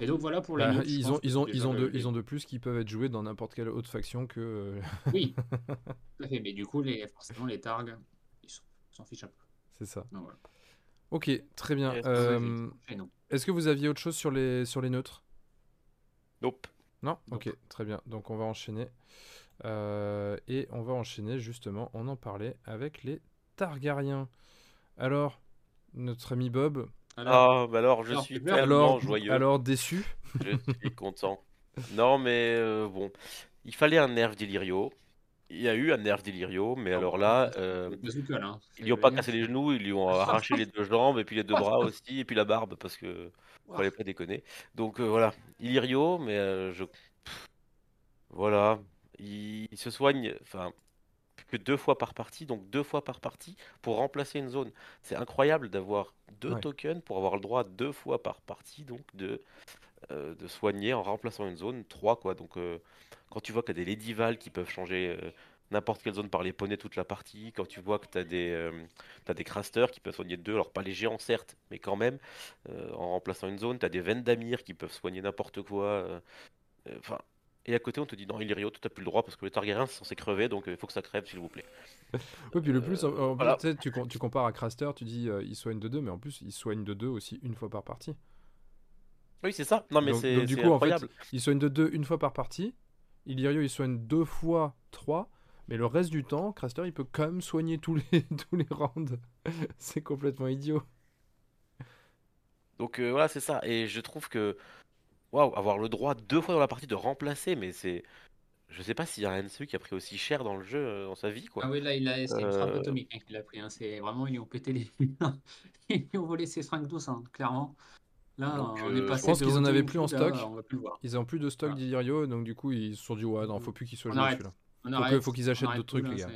Et donc voilà pour les Bah, ils, ont, ils, ont, ils, ont de, ils ont de plus qui peuvent être joués dans n'importe quelle autre faction que. euh, Oui, tout à fait, mais du coup, les, forcément, les targs, ils s'en fichent un peu. C'est ça. Donc, voilà. Ok, très bien. Euh. Est-ce que vous aviez autre chose sur les, sur les neutres? Nope. Non? Nope. Ok, très bien. Donc on va enchaîner. Euh, et on va enchaîner justement, on en parlait avec les Targaryens. Alors, notre ami Bob, Alors, Ah, bah alors, je Alors, suis alors- tellement alors, joyeux. alors déçu Je suis content. Non, mais euh, bon, il fallait un nerf d'Illyrio. Il y a eu un nerf d'Illyrio, mais alors là, euh, hein. ils lui ont pas cassé les genoux, ils lui ont arraché les deux jambes, et puis les deux bras aussi, et puis la barbe, parce que fallait pas déconner. Donc euh, voilà, Illyrio, mais euh, je. Pff, Voilà, il, il se soigne, enfin, que deux fois par partie, donc deux fois par partie pour remplacer une zone. C'est incroyable d'avoir deux Ouais. tokens pour avoir le droit deux fois par partie, donc de, euh, de soigner en remplaçant une zone, trois quoi. Donc euh, quand tu vois qu'il y a des Ladyval qui peuvent changer euh, n'importe quelle zone par les poneys toute la partie, quand tu vois que tu as des, t'as des Crasters qui peuvent soigner deux, alors pas les géants certes, mais quand même, en remplaçant une zone, tu as des Vendamir qui peuvent soigner n'importe quoi. Enfin. Et à côté, on te dit non, Illyrio, tu n'as plus le droit parce que le Targaryen c'est censé crever, donc euh, il faut que ça crève, s'il vous plaît. Oui, puis le plus, en- en plus, voilà. tu, compares à Craster, tu dis euh, il soigne de 2, mais en plus, il soigne de 2 aussi une fois par partie. Oui, c'est ça. Non, mais donc, du coup, en fait, il soigne de 2 une fois par partie. Illyrio, il soigne deux fois 3. Mais le reste du temps, Craster, il peut quand même soigner tous les, tous les rounds. C'est complètement idiot. Donc euh, voilà, c'est ça. Et je trouve que, waouh, avoir le droit deux fois dans la partie de remplacer, mais c'est. Je sais pas s'il y a un NCU qui a pris aussi cher dans le jeu, euh, dans sa vie, quoi. Ah oui, là, il a, c'est une frappe Euh, atomique hein, qu'il a pris. hein. C'est vraiment, ils lui ont pété les. ils lui ont volé ses fringues douces, hein, clairement. Là, Donc, on euh, est je passé pense de qu'ils en avaient plus en stock. On va plus le voir. Ils ont plus de stock Ah. d'Illyrio, donc du coup, ils se sont dit, ouais, non, faut plus qu'il soit joué celui-là. Arrête, faut qu'ils achètent d'autres trucs, là, les gars.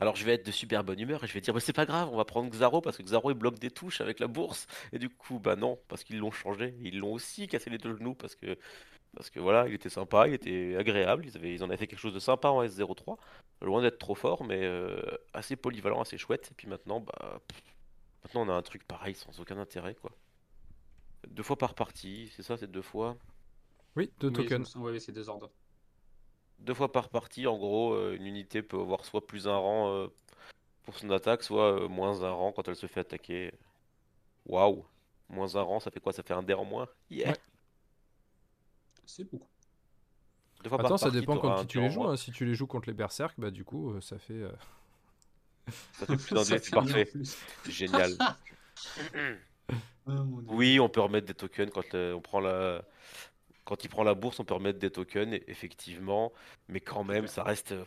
Alors je vais être de super bonne humeur et je vais dire, bah, c'est pas grave, on va prendre Xaro parce que Xaro il bloque des touches avec la bourse. Et du coup, bah non, parce qu'ils l'ont changé. Ils l'ont aussi cassé les deux genoux parce que, parce que voilà, il était sympa, il était agréable. Ils, avaient, ils en avaient fait quelque chose de sympa en S03. Loin d'être trop fort, mais euh, assez polyvalent, assez chouette. Et puis maintenant, bah, pff, maintenant on a un truc pareil sans aucun intérêt, quoi. Deux fois par partie, c'est ça, c'est deux fois? Oui, deux Oui, tokens. ouais, c'est deux ordres. Deux fois par partie, en gros, euh, une unité peut avoir soit plus un rang euh, pour son attaque, soit euh, moins un rang quand elle se fait attaquer. Waouh! Moins un rang, ça fait quoi? Ça fait un dé en moins? Yeah! Ouais. C'est beaucoup. Deux fois par Attends, ça partie, dépend qui tu les joues. hein. Si tu les joues contre les berserk, bah du coup, euh, ça fait. euh, Ça fait plus d'un Ça dé, c'est parfait. C'est génial. Dieu. Oui, on peut remettre des tokens quand euh, on prend la... Quand il prend la bourse, on peut remettre des tokens, e- effectivement. Mais quand même, ça reste... euh,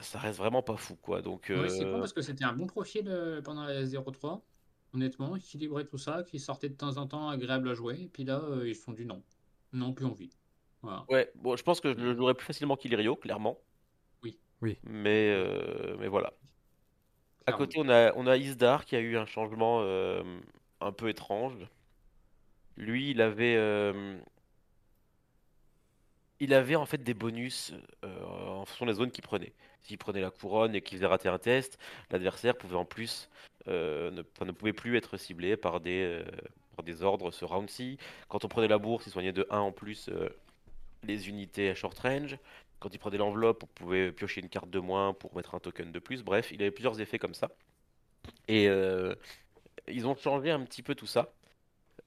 Ça reste vraiment pas fou, quoi. Donc, Ouais, c'est euh, con parce que c'était un bon profil euh, pendant la 0-3. Honnêtement, équilibré tout ça, qui sortait de temps en temps agréable à jouer. Et puis là, euh, ils sont dit non. Non, plus envie. Voilà. Ouais, bon, je pense que je le jouerais plus facilement qu'Illyrio, clairement. Oui. Oui. Mais, euh, mais voilà. À côté, on a, on a Isdar qui a eu un changement euh, un peu étrange. Lui, il avait, euh, il avait en fait des bonus euh, en fonction des zones qu'il prenait. S'il prenait la couronne et qu'il faisait rater un test, l'adversaire pouvait en plus euh, ne, pouvait plus être ciblé par des, par des ordres ce round-ci. Quand on prenait la bourse, il soignait de 1 en plus les unités à short range. Quand il prenait l'enveloppe, on pouvait piocher une carte de moins pour mettre un token de plus. Bref, il avait plusieurs effets comme ça. Et ils ont changé un petit peu tout ça.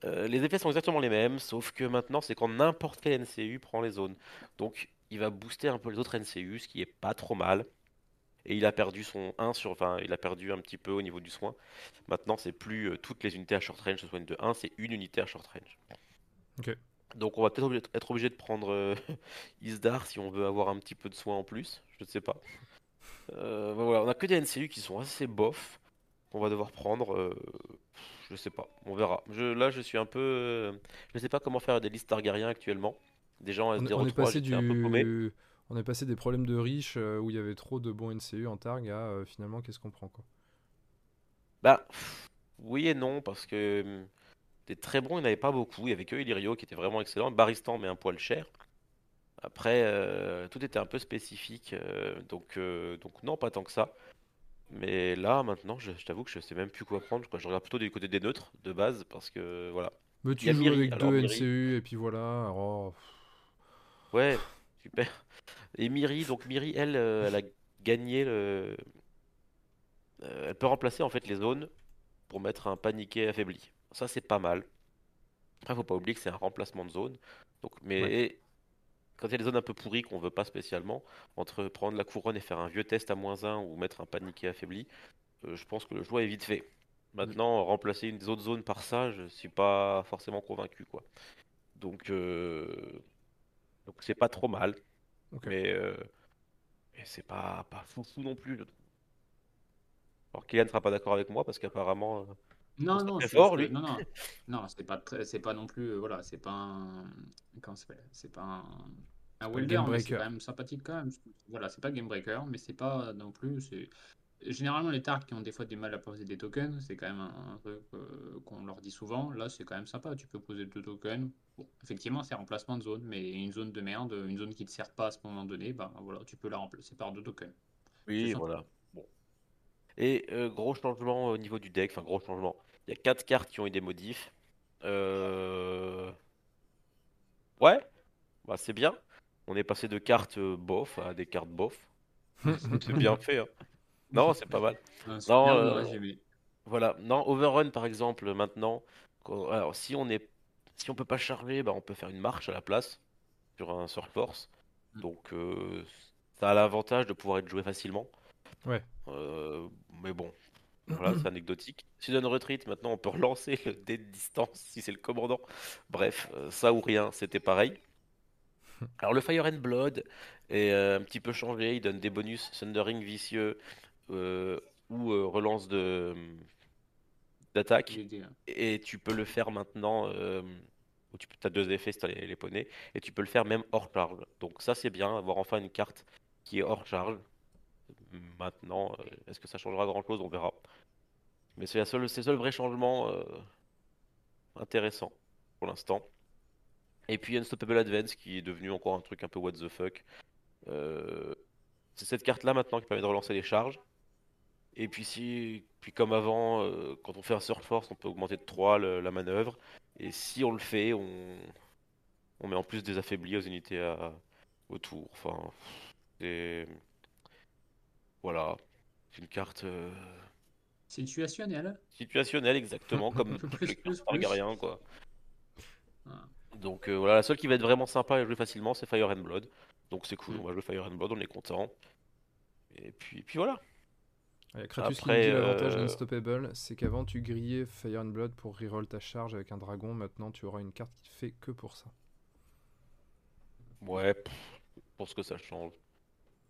Euh, les effets sont exactement les mêmes, sauf que maintenant, c'est quand n'importe quel NCU prend les zones. Donc, il va booster un peu les autres NCU, ce qui est pas trop mal. Et il a perdu son 1 sur. Enfin, il a perdu un petit peu au niveau du soin. Maintenant, c'est plus euh, toutes les unités à short range se soignent de 1, c'est une unité à short range. Ok. Donc, on va peut-être être obligé de prendre euh, Isdar si on veut avoir un petit peu de soin en plus. Je ne sais pas. Ben voilà, on a que des NCU qui sont assez bof. qu'on va devoir prendre. Je sais pas, on verra. Je, là, je suis un peu. euh, je sais pas comment faire des listes Targaryen actuellement. Des gens S03, on est passé j'étais un peu paumé. du. On est passé des problèmes de riches euh, où il y avait trop de bons NCU en Targ à euh, finalement qu'est-ce qu'on prend quoi? Bah, oui et non, parce que hum, des très bons, il n'y en avait pas beaucoup. Il y avait que Illyrio qui était vraiment excellent. Baristan, mais un poil cher. Après, tout était un peu spécifique. donc, donc, non, pas tant que ça. Mais là, maintenant, je, je t'avoue que je sais même plus quoi prendre. Je, regarde plutôt du côté des neutres, de base, parce que voilà. Mais tu joues Miri, avec deux Miri- NCU et puis voilà. Ouais, super. Et Miri, donc Miri, elle, euh, elle a gagné le. euh, elle peut remplacer en fait les zones pour mettre un paniqué affaibli. Ça, c'est pas mal. Après, faut pas oublier que c'est un remplacement de zone. Donc, mais quand il y a des zones un peu pourries qu'on veut pas spécialement, entre prendre la couronne et faire un vieux test à moins 1 ou mettre un paniqué affaibli, euh, je pense que le choix est vite fait. Maintenant, remplacer une autre zone par ça, je suis pas forcément convaincu, quoi. Donc, euh, donc c'est pas trop mal. Mais, euh, mais c'est pas, pas fou fou non plus, je trouve. Alors Kylian ne sera pas d'accord avec moi parce qu'apparemment. Non, c'est non, je- fort, lui? non, non, non, c'est pas très- c'est pas non plus, euh, voilà, c'est pas un, comment c'est pas un, un welder, mais c'est quand même sympathique quand même. Voilà, c'est pas game breaker, mais c'est pas non plus, c'est généralement les targs qui ont des fois du mal à poser des tokens, c'est quand même un, un truc euh, qu'on leur dit souvent. Là, c'est quand même sympa, tu peux poser deux tokens. Bon, effectivement, c'est remplacement de zone, mais une zone de merde, une zone qui te sert pas à ce moment donné, bah voilà, tu peux la remplacer par deux tokens. Oui, C'est voilà. Bon. Et euh, gros changement au niveau du deck, enfin gros changement. Il y a quatre cartes qui ont eu des modifs. Euh, Ouais, bah c'est bien. On est passé de cartes euh, bof à des cartes bof. C'est bien fait, hein. Non, c'est pas mal. Non, euh. Voilà. Non, Overrun par exemple, maintenant. Alors, si on est... si on peut pas charger, bah, on peut faire une marche à la place sur un Surf Force. Mm. Donc, euh, ça a l'avantage de pouvoir être joué facilement. Ouais. Euh, mais bon, voilà, c'est anecdotique. Sudden Retreat, maintenant on peut relancer le dé de distance si c'est le commandant. Bref, euh, ça ou rien, c'était pareil. Alors le Fire and Blood est euh, un petit peu changé, il donne des bonus Thundering vicieux euh, ou euh, relance de d'attaque. Hein. Et tu peux le faire maintenant, tu as deux effets si t'as les, les poneys, et tu peux le faire même hors charge. Donc ça c'est bien, avoir enfin une carte qui est hors charge. Maintenant, euh, est-ce que ça changera grand-chose? On verra. Mais c'est le seul vrai changement euh, intéressant pour l'instant. Et puis Unstoppable Advance qui est devenu encore un truc un peu what the fuck. Euh, c'est cette carte-là maintenant qui permet de relancer les charges. Et puis comme avant, quand on fait un Surf Force, on peut augmenter de 3 le- la manœuvre. Et si on le fait, on, met en plus des affaiblis aux unités autour. Enfin, c'est... Voilà. C'est une carte euh, Situationnel. situationnelle exactement, comme toutes les plus, cartes plus. Targaryen, quoi. Voilà. Donc euh, voilà, la seule qui va être vraiment sympa à jouer facilement, c'est Fire and Blood. Donc c'est cool, Mm. on va jouer Fire and Blood, on est content. Et puis, puis voilà. Il y a Kratos Après, qui nous dit l'avantage euh, d'Unstoppable, c'est qu'avant tu grillais Fire and Blood pour reroll ta charge avec un dragon, maintenant tu auras une carte qui fait que pour ça. Ouais, pff, pour ce que ça change.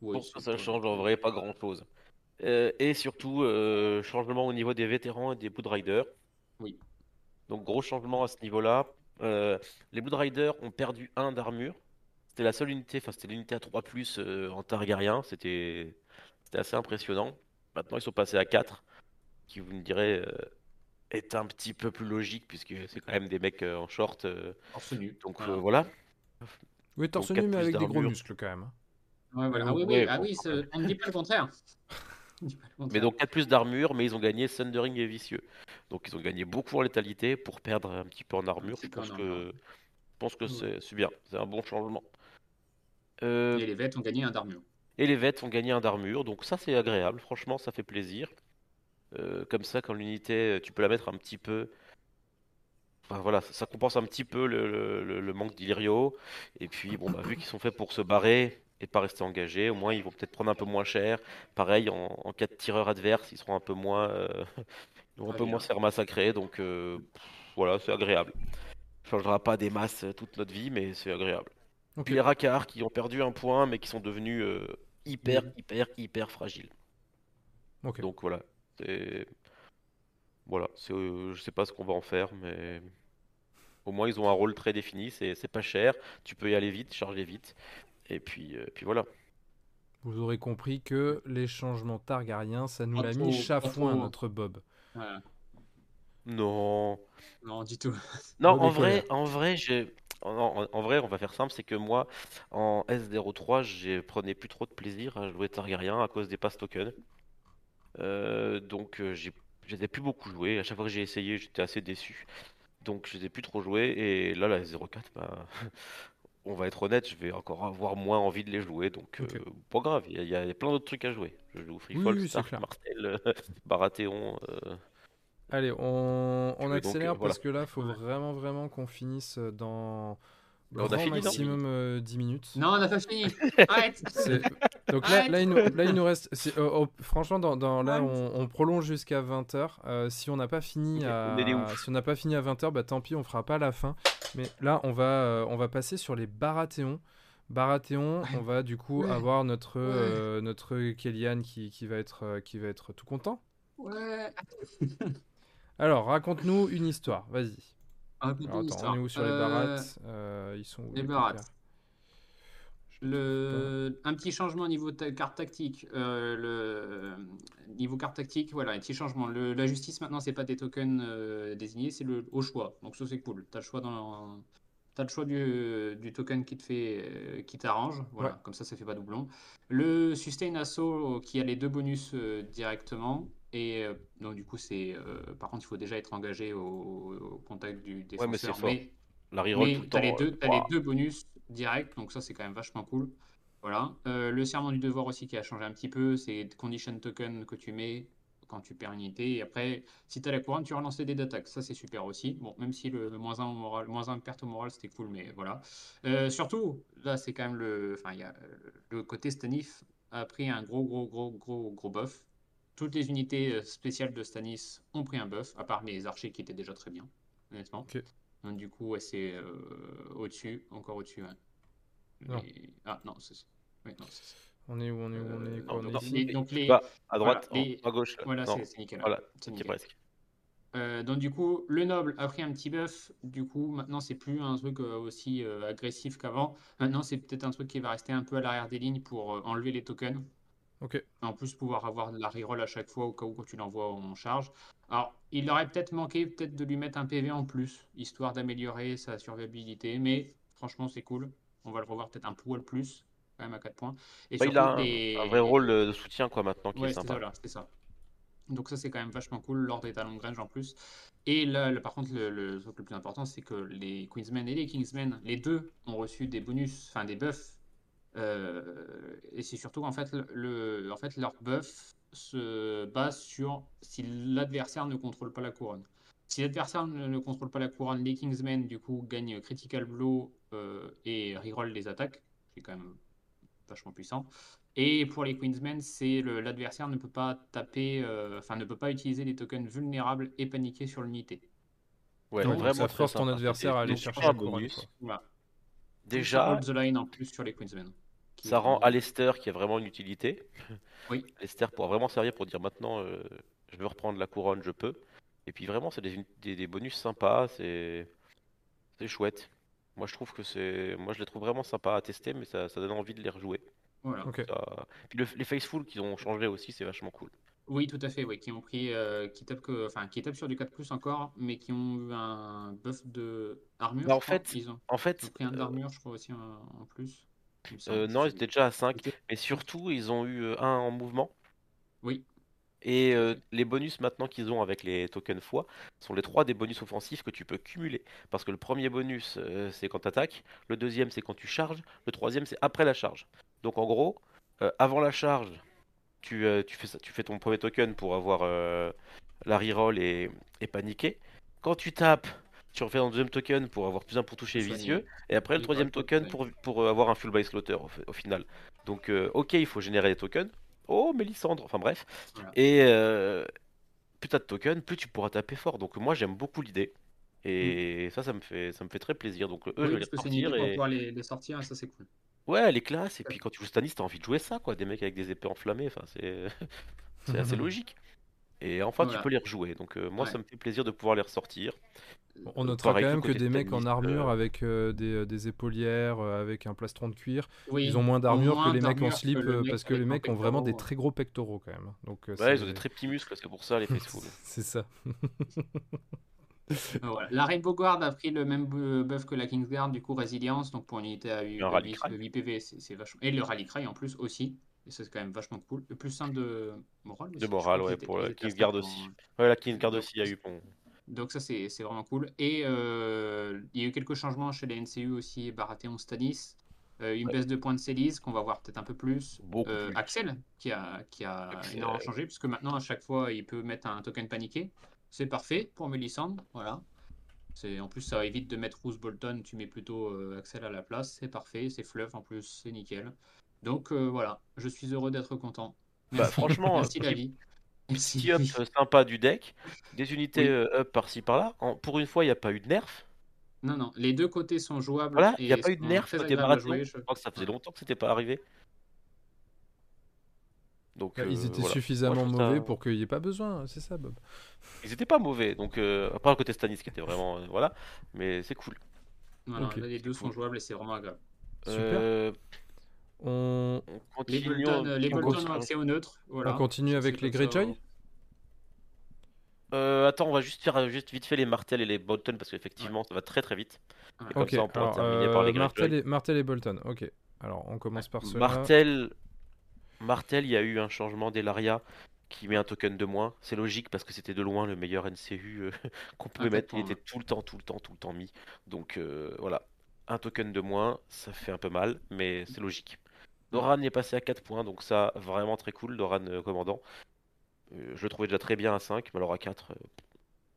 Oui, Pour ce que c'est ça pas- change, en vrai, pas grand-chose. Euh, et surtout, euh, changement au niveau des vétérans et des Blood Riders. Oui. Donc gros changement à ce niveau-là. Euh, les Blood Riders ont perdu 1 d'armure. C'était la seule unité, enfin c'était l'unité à 3 plus euh, en Targaryen. C'était c'était assez impressionnant. Maintenant ils sont passés à 4, qui vous me direz euh, est un petit peu plus logique puisque c'est quand même des mecs euh, en short. euh, Torse nu. donc Voilà. euh, voilà. Oui, torse nu, mais avec des gros muscles quand même. Ouais, voilà. Ah oui, oui, ah oui, on ne dit pas le contraire. Mais donc 4 plus d'armure, mais ils ont gagné Thundering et Vicieux. Donc ils ont gagné beaucoup en létalité pour perdre un petit peu en armure. Je pense que, je pense que c'est bien, c'est un bon changement. Euh, et les vêtements ont gagné un d'armure. Et les vêtements ont gagné un d'armure, donc ça c'est agréable, franchement ça fait plaisir. Euh, comme ça, quand l'unité, tu peux la mettre un petit peu. Enfin, voilà, ça, compense un petit peu le, manque d'Illyrio. Et puis, bon, bah, vu qu'ils sont faits pour se barrer, et pas rester engagés. Au moins, ils vont peut-être prendre un peu moins cher. Pareil, en, cas de tireur adverse, ils seront un peu moins, euh, un peu moins se faire massacrer. Donc euh, voilà, c'est agréable. Ça changera pas des masses euh, toute notre vie, mais c'est agréable. Puis les Rakars qui ont perdu un point, mais qui sont devenus hyper, mhm. hyper, hyper fragiles. Donc voilà, voilà, je sais pas ce qu'on va en faire, mais au moins ils ont un rôle très défini. C'est pas cher, tu peux y aller vite, charger vite. Et puis, euh, puis voilà. Vous aurez compris que les changements Targaryens, ça nous l'a mis chafouin notre Bob. Non. Non, du tout. Non, en vrai, en vrai, j'ai. En, vrai, on va faire simple, c'est que moi, en S03, je prenais plus trop de plaisir à jouer Targaryen à cause des pass tokens. Euh, donc, euh, j'ai, plus beaucoup joué. À chaque fois que j'ai essayé, j'étais assez déçu. Donc, je n'ai plus trop joué. Et là, la S04, bah, on va être honnête, je vais encore avoir moins envie de les jouer, donc euh, pas grave, il y, a plein d'autres trucs à jouer. Je joue Freefall, oui, Stark, Martel, Baratheon. Euh. Allez, on, accélère parce que là, il faut vraiment, vraiment qu'on finisse dans on a fini, maximum 10 euh, minutes. Non, on a pas fini. Arrête. Donc là, là, il nous, là, il nous reste. Oh, franchement, dans, dans là, on, prolonge jusqu'à 20h. Euh, si on n'a pas fini à, si on n'a pas fini à 20h, bah tant pis, on fera pas la fin. Mais là, on va, euh, on va passer sur les Baratheons. Baratheon, on va du coup avoir notre notre Kellyanne qui, qui va être qui va être tout content. Ouais. Alors, raconte-nous une histoire. Vas-y. Attends, on est où sur les euh, barattes euh, Ils sont où Les barattes. Le... Un petit changement au niveau de carte tactique. Euh, le niveau carte tactique, voilà, un petit changement. Le... La justice maintenant, c'est pas des tokens désignés, c'est le au choix. Donc ça c'est cool. T'as le choix dans T'as le choix du, du, token qui te fait, qui t'arrange. Voilà, comme ça, ça fait pas doublon. Le sustain assaut qui a les deux bonus directement. Et euh, donc, du coup, c'est. Euh, par contre, il faut déjà être engagé au, contact du défenseur. Ouais, mais c'est fort. La reroll tout le temps. Les deux, as les deux bonus directs, donc ça, c'est quand même vachement cool. Voilà. Euh, le serment du devoir aussi qui a changé un petit peu, c'est condition token que tu mets quand tu perds une unité. Et après, si tu as la couronne, tu relances les dés d'attaque. Ça, c'est super aussi. Bon, même si le, moins 1 moral, moins 1 perte au moral, c'était cool, mais voilà. surtout, là, c'est quand même le. Enfin, il y a le côté Stanif a pris un gros, gros, gros, gros, gros buff. Toutes les unités euh, spéciales de Stanis ont pris un buff, à part les archers qui étaient déjà très bien, honnêtement. Donc, du coup, c'est euh, au-dessus, encore au-dessus. Ah non, c'est ça. On est où On est où On est, quoi, on est donc les... Bah, à droite, à gauche. Voilà, c'est nickel. Voilà, c'est presque. Euh, donc du coup, le noble a pris un petit buff. Du coup, maintenant c'est plus un truc aussi agressif qu'avant. Maintenant, c'est peut-être un truc qui va rester un peu à l'arrière des lignes pour enlever les tokens. En plus, pouvoir avoir de la reroll à chaque fois au cas où tu l'envoies en charge. Alors, il aurait peut-être manqué peut-être de lui mettre un PV en plus, histoire d'améliorer sa survivabilité. Mais franchement, c'est cool. On va le revoir peut-être un poil plus, quand même à 4 points. Et bah, il a un, vrai rôle de soutien quoi maintenant qui est sympa. C'est ça, Donc ça, c'est quand même vachement cool. L'ordre est à long range en plus. Et là, par contre, le, truc le plus important, c'est que les Queensmen et les Kingsmen, les deux, ont reçu des bonus, enfin des buffs euh, et c'est surtout en fait, le, en fait leur buff se base sur si l'adversaire ne contrôle pas la couronne. Si l'adversaire ne, contrôle pas la couronne, les Kingsmen du coup gagnent Critical Blow euh, et reroll les attaques, c'est quand même vachement puissant. Et pour les Queensmen, c'est l'adversaire ne peut pas taper, euh, enfin ne peut pas utiliser les tokens vulnérables et paniquer sur l'unité. Ouais, donc, vraiment ça force ton adversaire à aller chercher un bonus. Déjà. the line en plus sur les Queensmen. Ça rend Alester qui a vraiment une utilité. Oui. Alester pourra vraiment servir pour dire maintenant euh, je veux reprendre la couronne, je peux. Et puis vraiment, c'est des, des, bonus sympas, c'est chouette. Moi, je trouve que c'est. Moi, je les trouve vraiment sympas à tester, mais ça, ça donne envie de les rejouer. Voilà. Puis les Faceful qui ont changé aussi, c'est vachement cool. Oui, tout à fait, oui, qui ont pris, euh, qui tapent que, enfin, qui tapent sur du 4 plus encore, mais qui ont eu un buff de armure. Bah, en, fait, ils ont, en fait, pris un d'armure, je crois aussi en plus. Euh, non, ils étaient déjà à 5. Mais surtout, ils ont eu euh, un en mouvement. Oui. Et euh, les bonus maintenant qu'ils ont avec les tokens foi sont les trois des bonus offensifs que tu peux cumuler. Parce que le premier bonus, euh, c'est quand tu attaques, le deuxième, c'est quand tu charges, le troisième, c'est après la charge. Donc en gros, euh, avant la charge, tu, euh, tu, fais ça, tu fais ton premier token pour avoir euh, la reroll et, et paniquer. Quand tu tapes, tu refais un deuxième token pour avoir plus un pour toucher vicieux. Et après, le troisième token pour, pour euh, avoir un full by slaughter au, fi- au final. Donc, ok, il faut générer des tokens. Oh, Mélissandre, enfin bref. Et plus t'as de tokens, plus tu pourras taper fort. Donc, moi, j'aime beaucoup l'idée. Et ça, ça me fait, ça me fait très plaisir. Donc, eux, je Oui, vais les pour Et... pouvoir les, les sortir, et ça c'est cool. Ouais, elle est classe. Et puis, quand tu joues Stanis, t'as envie de jouer ça, quoi. Des mecs avec des épées enflammées. Enfin, c'est c'est assez logique. Et enfin, Voilà. tu peux les rejouer. Donc, euh, moi, Ouais. ça me fait plaisir de pouvoir les ressortir. On notera Pareil quand même que des mecs en armure euh, avec euh, des, euh, des épaulières, euh, avec un plastron de cuir, Oui, ils ont moins d'armure que les mecs en slip le euh, mec parce que les mecs ont vraiment des très gros pectoraux quand même. Donc, euh, Ouais, ils ont des très petits muscles. C'est pour ça, les Faceful. c'est ça. Euh, voilà. La Rainbow Guard a pris le même bu- buff que la Kingsguard, du coup résilience, donc pour une unité à 8, un rallye cry. PV, c'est vachement. Et le rallye cry en plus aussi, et ça c'est quand même vachement cool. Le plus simple de morale. De morale, ouais, pour la Kingsguard aussi. en- Ouais, la Kingsguard aussi, il y a eu bon. Donc ça c'est vraiment cool. Et euh, il y a eu quelques changements chez les NCU aussi, Baratheon, Stanis. Euh, une Ouais. baisse de points de Céline qu'on va voir peut-être un peu plus. Euh, plus. Axel qui a, qui a Axel. énormément changé puisque maintenant à chaque fois il peut mettre un token paniqué. C'est parfait pour Melisandre, voilà. C'est en plus ça évite de mettre Roose Bolton, tu mets plutôt euh, Axel à la place, c'est parfait, c'est fluff en plus, c'est nickel. Donc euh, voilà, je suis heureux d'être content. Bah, franchement, merci euh, la vie. Merci Petit up euh, sympa du deck, des unités Oui. euh, up par-ci par-là. Pour une fois, il n'y a pas eu de nerf. Non, non, les deux côtés sont jouables. Voilà, il n'y a pas eu de nerf côté Je je- crois que ça faisait longtemps que c'était pas arrivé. Donc, Bah, ils euh, étaient voilà. suffisamment Moi, mauvais pour qu'il n'y ait pas besoin, c'est ça, Bob? Ils étaient pas mauvais, donc euh, à part le côté Stanis qui était vraiment. euh, voilà, mais c'est cool. Voilà, là, les deux sont cool. jouables et c'est vraiment agréable. Super. Euh, On, Les continue. Bolton, les on Bolton continue. ont accès au neutre. Voilà. on continue avec les Greyjoy Euh, attends, on va juste faire juste vite fait les Martel et les Bolton parce qu'effectivement ça va très très vite. Ouais. Et comme Ok, ça on alors, terminer par les Martel, Greyjoy. et, Martel et Bolton. Ok, alors on commence par cela. Martel, Martel, il y a eu un changement d'Elaria qui met un token de moins. C'est logique parce que c'était de loin le meilleur NCU euh, qu'on pouvait mettre. Il était tout le temps, tout le temps, tout le temps mis. Donc euh, voilà, un token de moins, ça fait un peu mal, mais c'est logique. Doran est passé à 4 points, donc ça vraiment très cool. Doran euh, commandant. Je le trouvais déjà très bien à 5, mais alors à 4, euh,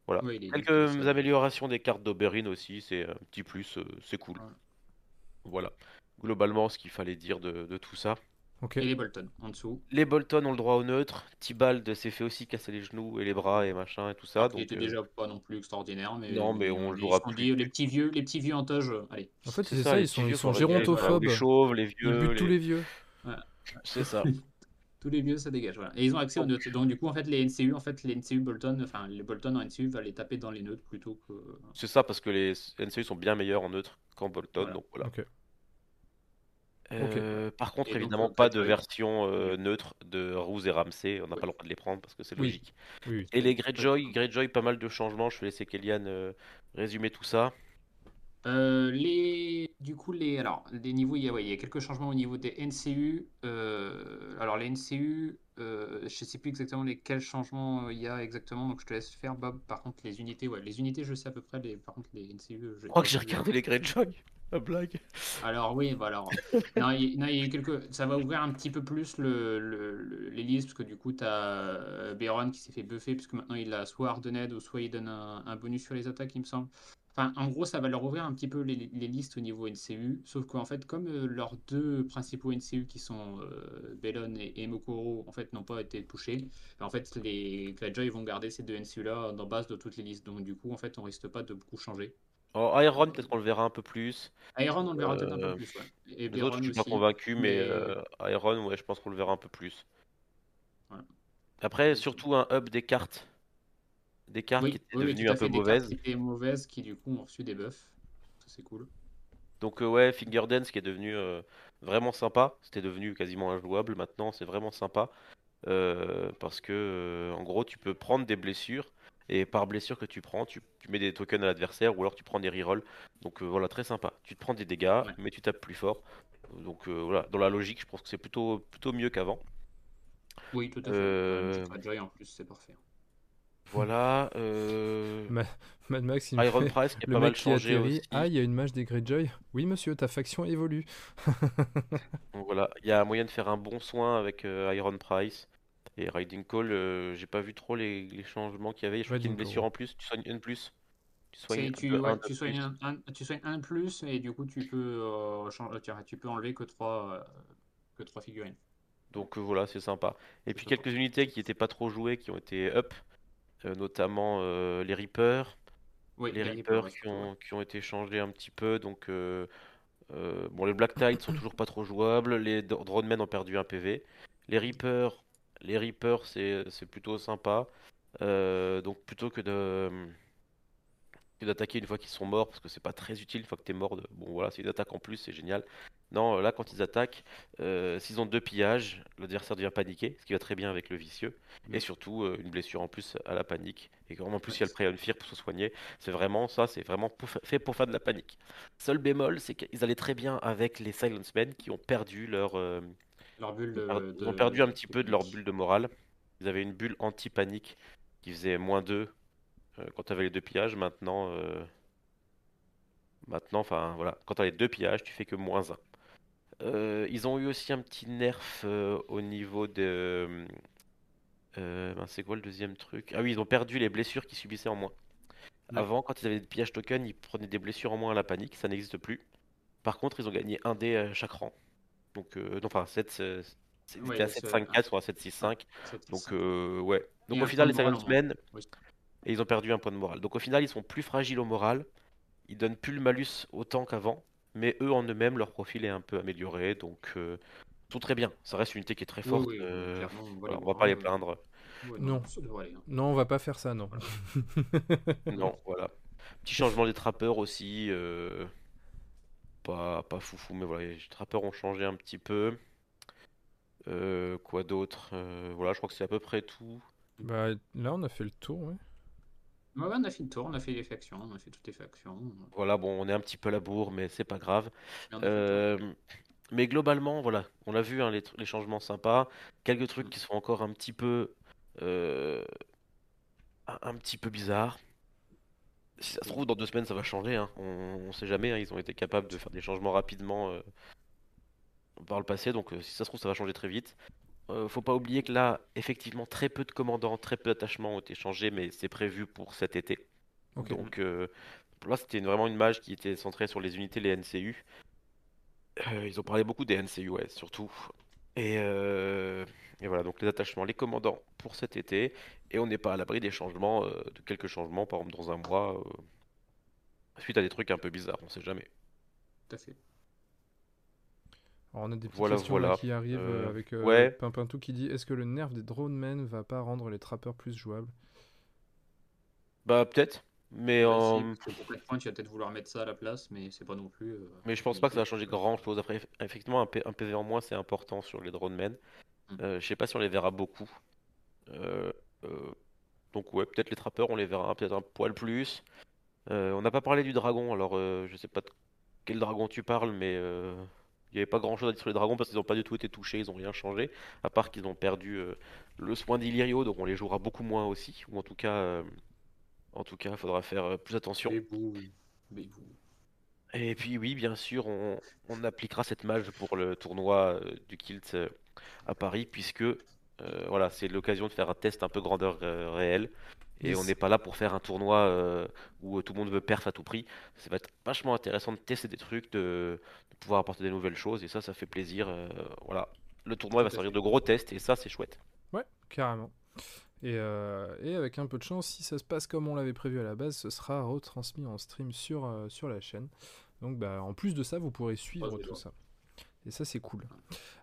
voilà. Oui, Quelques améliorations des cartes d'Oberyn aussi, c'est un petit plus, c'est cool. Ouais. Voilà. Globalement, ce qu'il fallait dire de, de tout ça. Et les Bolton en dessous. Les Bolton ont le droit au neutre. Tibald s'est fait aussi casser les genoux et les bras et machin et tout ça. il était euh, déjà pas non plus extraordinaire, mais Non, mais on ils jouera plus. dit, les petits vieux, les petits vieux en toge, euh, allez. En fait, c'est ça, ils sont, vieux ils sont gérontophobes. Les chauves, les Ils vieux. butent les- tous les vieux. C'est ça. Tous les vieux, ça dégage. Voilà. Et ils ont accès aux neutres. Donc du coup, en fait, les NCU, en fait, les NCU Bolton, enfin les Bolton en NCU va les taper dans les neutres plutôt que. C'est ça parce que les NCU sont bien meilleurs en neutre qu'en Bolton. Voilà. Donc voilà. Ok. Euh, Par contre, Et évidemment, pas de version euh, neutre de Rouse et Ramsey. On n'a pas le droit de les prendre parce que c'est logique. Oui, oui. Et les Greyjoy, Greyjoy, pas mal de changements. Je vais laisser Kellyanne euh, résumer tout ça. Euh, les, du coup, les, alors, les niveaux, il y a, ouais, il y a quelques changements au niveau des NCU. Euh, alors, les NCU, euh, je sais plus exactement lesquels changements il y a exactement, donc je te laisse faire, Bob. Par contre, les unités, ouais, les unités, je sais à peu près. Les, par contre, les NCU, je Je crois que j'ai regardé les Greyjoy. La blague. Alors oui, non, il, y a quelques, ça va ouvrir un petit peu plus le, le- le- les listes parce que du coup tu as Beron qui s'est fait buffer parce que maintenant il a soit Hardened ou soit il donne un, bonus sur les attaques il me semble. Enfin en gros ça va leur ouvrir un petit peu les, listes au niveau NCU sauf qu'en fait comme euh, leurs deux principaux NCU qui sont euh, Bellon et, et Mokoro en fait n'ont pas été touchés, ben, en fait les Greyjoy vont garder ces deux NCU là dans base de toutes les listes donc du coup en fait on risque pas de beaucoup changer. Oh, Iron, peut-être qu'on le verra un peu plus. Iron on le verra peut-être un Euh, peu plus ouais. Et Les autres, je suis pas aussi. convaincu, mais, mais- euh, Iron, ouais, je pense qu'on le verra un peu plus. Après, surtout un up des cartes. Des cartes Oui, qui étaient oui, devenues un peu des cartes mauvaises. qui étaient mauvaises, qui du coup ont reçu des buffs. Ça c'est cool. Donc, euh, ouais, Finger Dance qui est devenu euh, vraiment sympa. C'était devenu quasiment injouable. Maintenant, c'est vraiment sympa. Euh, parce que, euh, en gros, tu peux prendre des blessures. Et par blessure que tu prends, tu, tu mets des tokens à l'adversaire ou alors tu prends des rerolls. Donc euh, voilà, très sympa. Tu te prends des dégâts, Ouais. mais tu tapes plus fort. Donc euh, voilà, dans la logique, je pense que c'est plutôt, plutôt mieux qu'avant. Oui, tout à fait. Euh... En plus, c'est parfait. Voilà. Euh... Mad Max, il Iron Price qui est le pas mal changé aussi. Ah, il y a une mage des Greyjoy. Oui, monsieur, ta faction évolue. Donc voilà, il y a moyen de faire un bon soin avec euh, Iron Price. Et Riding Call, euh, j'ai pas vu trop les, les changements qu'il y avait. Je crois qu'il y a une blessure en plus. Tu soignes une plus. Tu soignes, tu, ouais, tu, soignes un, tu soignes un plus et du coup tu peux, euh, tu peux enlever que 3 que trois figurines. Donc voilà, c'est sympa. Et puis quelques unités qui n'étaient pas trop jouées, qui ont été up, notamment les Reapers, les Reapers qui ont, qui ont été changés un petit peu. Donc, euh, euh, bon, les Black Tide sont toujours pas trop jouables. Les Dronemen ont perdu un PV. Les Reapers, les Reapers c'est plutôt sympa. Euh, donc, plutôt que de d'attaquer une fois qu'ils sont morts, parce que c'est pas très utile une fois que tu es mort. Bon, voilà, c'est une attaque en plus, c'est génial. Non, là, quand ils attaquent, euh, s'ils ont deux pillages, l'adversaire devient paniqué, ce qui va très bien avec le vicieux. Et surtout, euh, une blessure en plus à la panique. Et en plus, il y a le Prayon Fear pour se soigner. C'est vraiment ça, c'est vraiment fait pour faire de la panique. Seul bémol, c'est qu'ils allaient très bien avec les Silence Men qui ont perdu leur. Euh, leur bulle de, Ils ont perdu un petit peu de leur bulle de morale. Ils avaient une bulle anti-panique qui faisait moins 2 quand tu avais les deux pillages. Maintenant. Maintenant, enfin voilà, quand tu as les deux pillages, tu fais que moins 1. Euh, ils ont eu aussi un petit nerf euh, au niveau de. Euh, ben, c'est quoi le deuxième truc? Ah oui, ils ont perdu les blessures qu'ils subissaient en moins. Avant, quand ils avaient des pillages tokens, ils prenaient des blessures en moins à la panique, ça n'existe plus. Par contre, ils ont gagné un dé à chaque rang. Donc, non, enfin, 7, c'était à 7-5-4 ou à 7-6-5. Donc, ouais. Donc, au final, les Silent Men, et ils ont perdu un point de morale. Donc, au final, ils sont plus fragiles au moral. Ils donnent plus le malus autant qu'avant mais eux en eux-mêmes, leur profil est un peu amélioré, donc euh, tout très bien. Ça reste une unité qui est très forte. Euh, on va pas les plaindre. non, non, on va pas faire ça, non. non, voilà. Petit changement des trappeurs aussi. Euh, pas, pas foufou, mais voilà, les trappeurs ont changé un petit peu. quoi d'autre Voilà, je crois que c'est à peu près tout. Bah, là, on a fait le tour, ouais on a fait le tour, on a fait les factions, on a fait toutes les factions. Voilà, bon, on est un petit peu à la bourre, mais c'est pas grave. Euh, mais globalement, voilà, on a vu hein, les, changements sympas, quelques trucs qui sont encore un petit peu, euh, un, petit peu bizarres. Si ça se trouve, dans deux semaines, ça va changer. Hein. On, ne sait jamais. Hein, ils ont été capables de faire des changements rapidement euh, par le passé, donc si ça se trouve, ça va changer très vite. Euh, faut pas oublier que là, effectivement, très peu de commandants, très peu d'attachements ont été changés, mais c'est prévu pour cet été. Donc euh, là, c'était vraiment une mage qui était centrée sur les unités, les NCU. Euh, ils ont parlé beaucoup des NCU, ouais, surtout. Et, et, voilà, donc les attachements, les commandants pour cet été. Et on n'est pas à l'abri des changements, de quelques changements, par exemple dans un mois, suite à des trucs un peu bizarres, on sait jamais. Tout à fait. Alors on a des petites questions qui arrivent euh, avec euh, Pimpintou qui dit est-ce que le nerf des drone men va pas rendre les trappeurs plus jouables? Bah peut-être. Mais en. tu vas peut-être vouloir mettre ça à la place, mais c'est pas non plus. Euh, mais je pense pas que ça va changer grand chose. Après, effectivement, un, PV en moins c'est important sur les drone men. Mm. je sais pas si on les verra beaucoup. donc, ouais, peut-être les trappeurs on les verra peut-être un poil plus. on n'a pas parlé du dragon, alors je sais pas de quel dragon tu parles, mais il n'y avait pas grand chose à dire sur les dragons parce qu'ils n'ont pas du tout été touchés, ils n'ont rien changé, à part qu'ils ont perdu euh, le soin d'Illyrio, donc on les jouera beaucoup moins aussi, ou en tout cas, euh, en tout cas, il faudra faire euh, plus attention. Et puis oui, bien sûr, on, appliquera cette mage pour le tournoi du Kilt à Paris, puisque voilà, c'est l'occasion de faire un test un peu grandeur réelle. Et on n'est pas là pour faire un tournoi euh, où tout le monde veut perf à tout prix. Ça va être vachement intéressant de tester des trucs, de, pouvoir apporter des nouvelles choses. Et ça, ça fait plaisir. Euh, voilà. Le tournoi va servir de gros tests et ça, c'est chouette. Ouais, carrément. Et, euh, et, avec un peu de chance, si ça se passe comme on l'avait prévu à la base, ce sera retransmis en stream sur, sur la chaîne. Donc bah, en plus de ça, vous pourrez suivre tout ça. Et ça, c'est cool.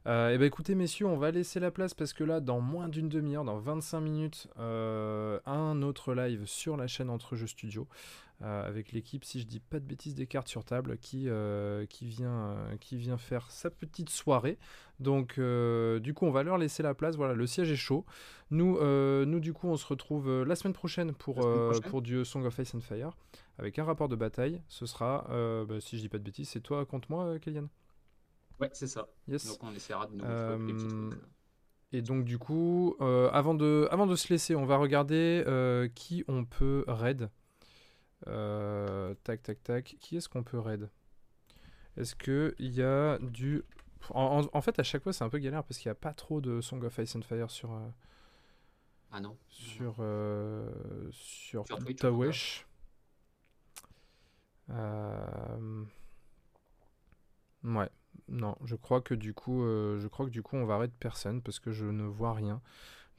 Euh, et bah écoutez, messieurs, on va laisser la place parce que là, dans moins d'une demi-heure, dans 25 minutes, euh, un autre live sur la chaîne Entre Jeux Studio. Euh, avec l'équipe, si je dis pas de bêtises, des cartes sur table qui, qui, vient, qui vient faire sa petite soirée. Donc, du coup, on va leur laisser la place. Voilà, le siège est chaud. Nous, nous du coup, on se retrouve la semaine prochaine pour, pour du Song of Ice and Fire avec un rapport de bataille. Ce sera, bah, si je dis pas de bêtises, c'est toi contre moi, Kélian Ouais, c'est ça. Donc on essaiera de nous euh... Et donc du coup, euh, avant, de, avant de se laisser, on va regarder euh, qui on peut raid. Euh, tac, tac, tac. Qui est-ce qu'on peut raid? Est-ce qu'il y a du... En, en- en fait, à chaque fois, c'est un peu galère parce qu'il n'y a pas trop de Song of Ice and Fire sur, Ah non. sur, sur, Sur Twitch, Ouais, non, je crois que du coup, euh, je crois que du coup, on va raid personne parce que je ne vois rien.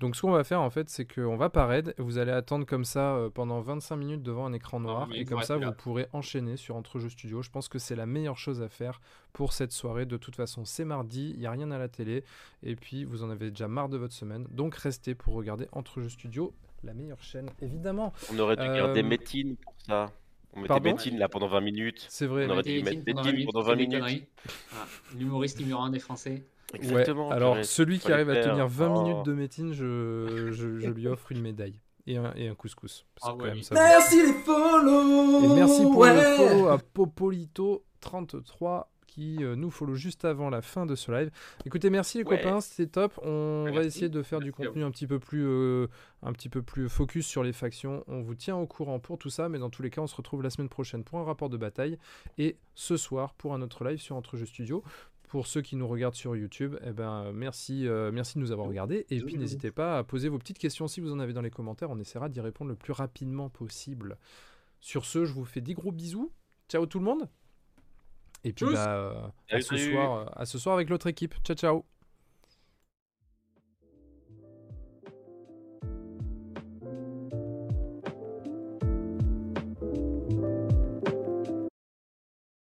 Donc, ce qu'on va faire en fait, c'est qu'on va pas raid. Vous allez attendre comme ça euh, pendant 25 minutes devant un écran noir mais et comme ça, vous pourrez enchaîner sur Entrejeux Studio. Je pense que c'est la meilleure chose à faire pour cette soirée. De toute façon, c'est mardi, il y a rien à la télé et puis vous en avez déjà marre de votre semaine. Donc, restez pour regarder Entrejeux Studio, la meilleure chaîne évidemment. On aurait dû garder Euh, Métine pour ça. On mettait Pardon Métine là pendant 20 minutes. C'est vrai. On aurait dû mettre teams pendant 20 c'est des minutes. Ah, L'humoriste numéro un des Français. Ouais, alors celui qui arrive à tenir 20 Oh. minutes de métine, je, je, je lui offre une médaille et un, et un couscous. Ah ouais, même, oui. ça- Merci les follow Et merci pour ouais. le follow à Popolito33 qui euh, nous follow juste avant la fin de ce live. Écoutez, merci les Ouais. copains, c'était top. On va essayer de faire du Merci contenu un petit peu plus euh, un petit peu plus focus sur les factions. On vous tient au courant pour tout ça, mais dans tous les cas, on se retrouve la semaine prochaine pour un rapport de bataille et ce soir pour un autre live sur Entrejeux Studio. Pour ceux qui nous regardent sur YouTube, eh ben, merci, euh, merci de nous avoir regardés. Et puis n'hésitez pas à poser vos petites questions si vous en avez dans les commentaires. On essaiera d'y répondre le plus rapidement possible. Sur ce, je vous fais des gros bisous. Ciao tout le monde. Et puis bah, euh, à, ce soir, à ce soir avec l'autre équipe. Ciao ciao.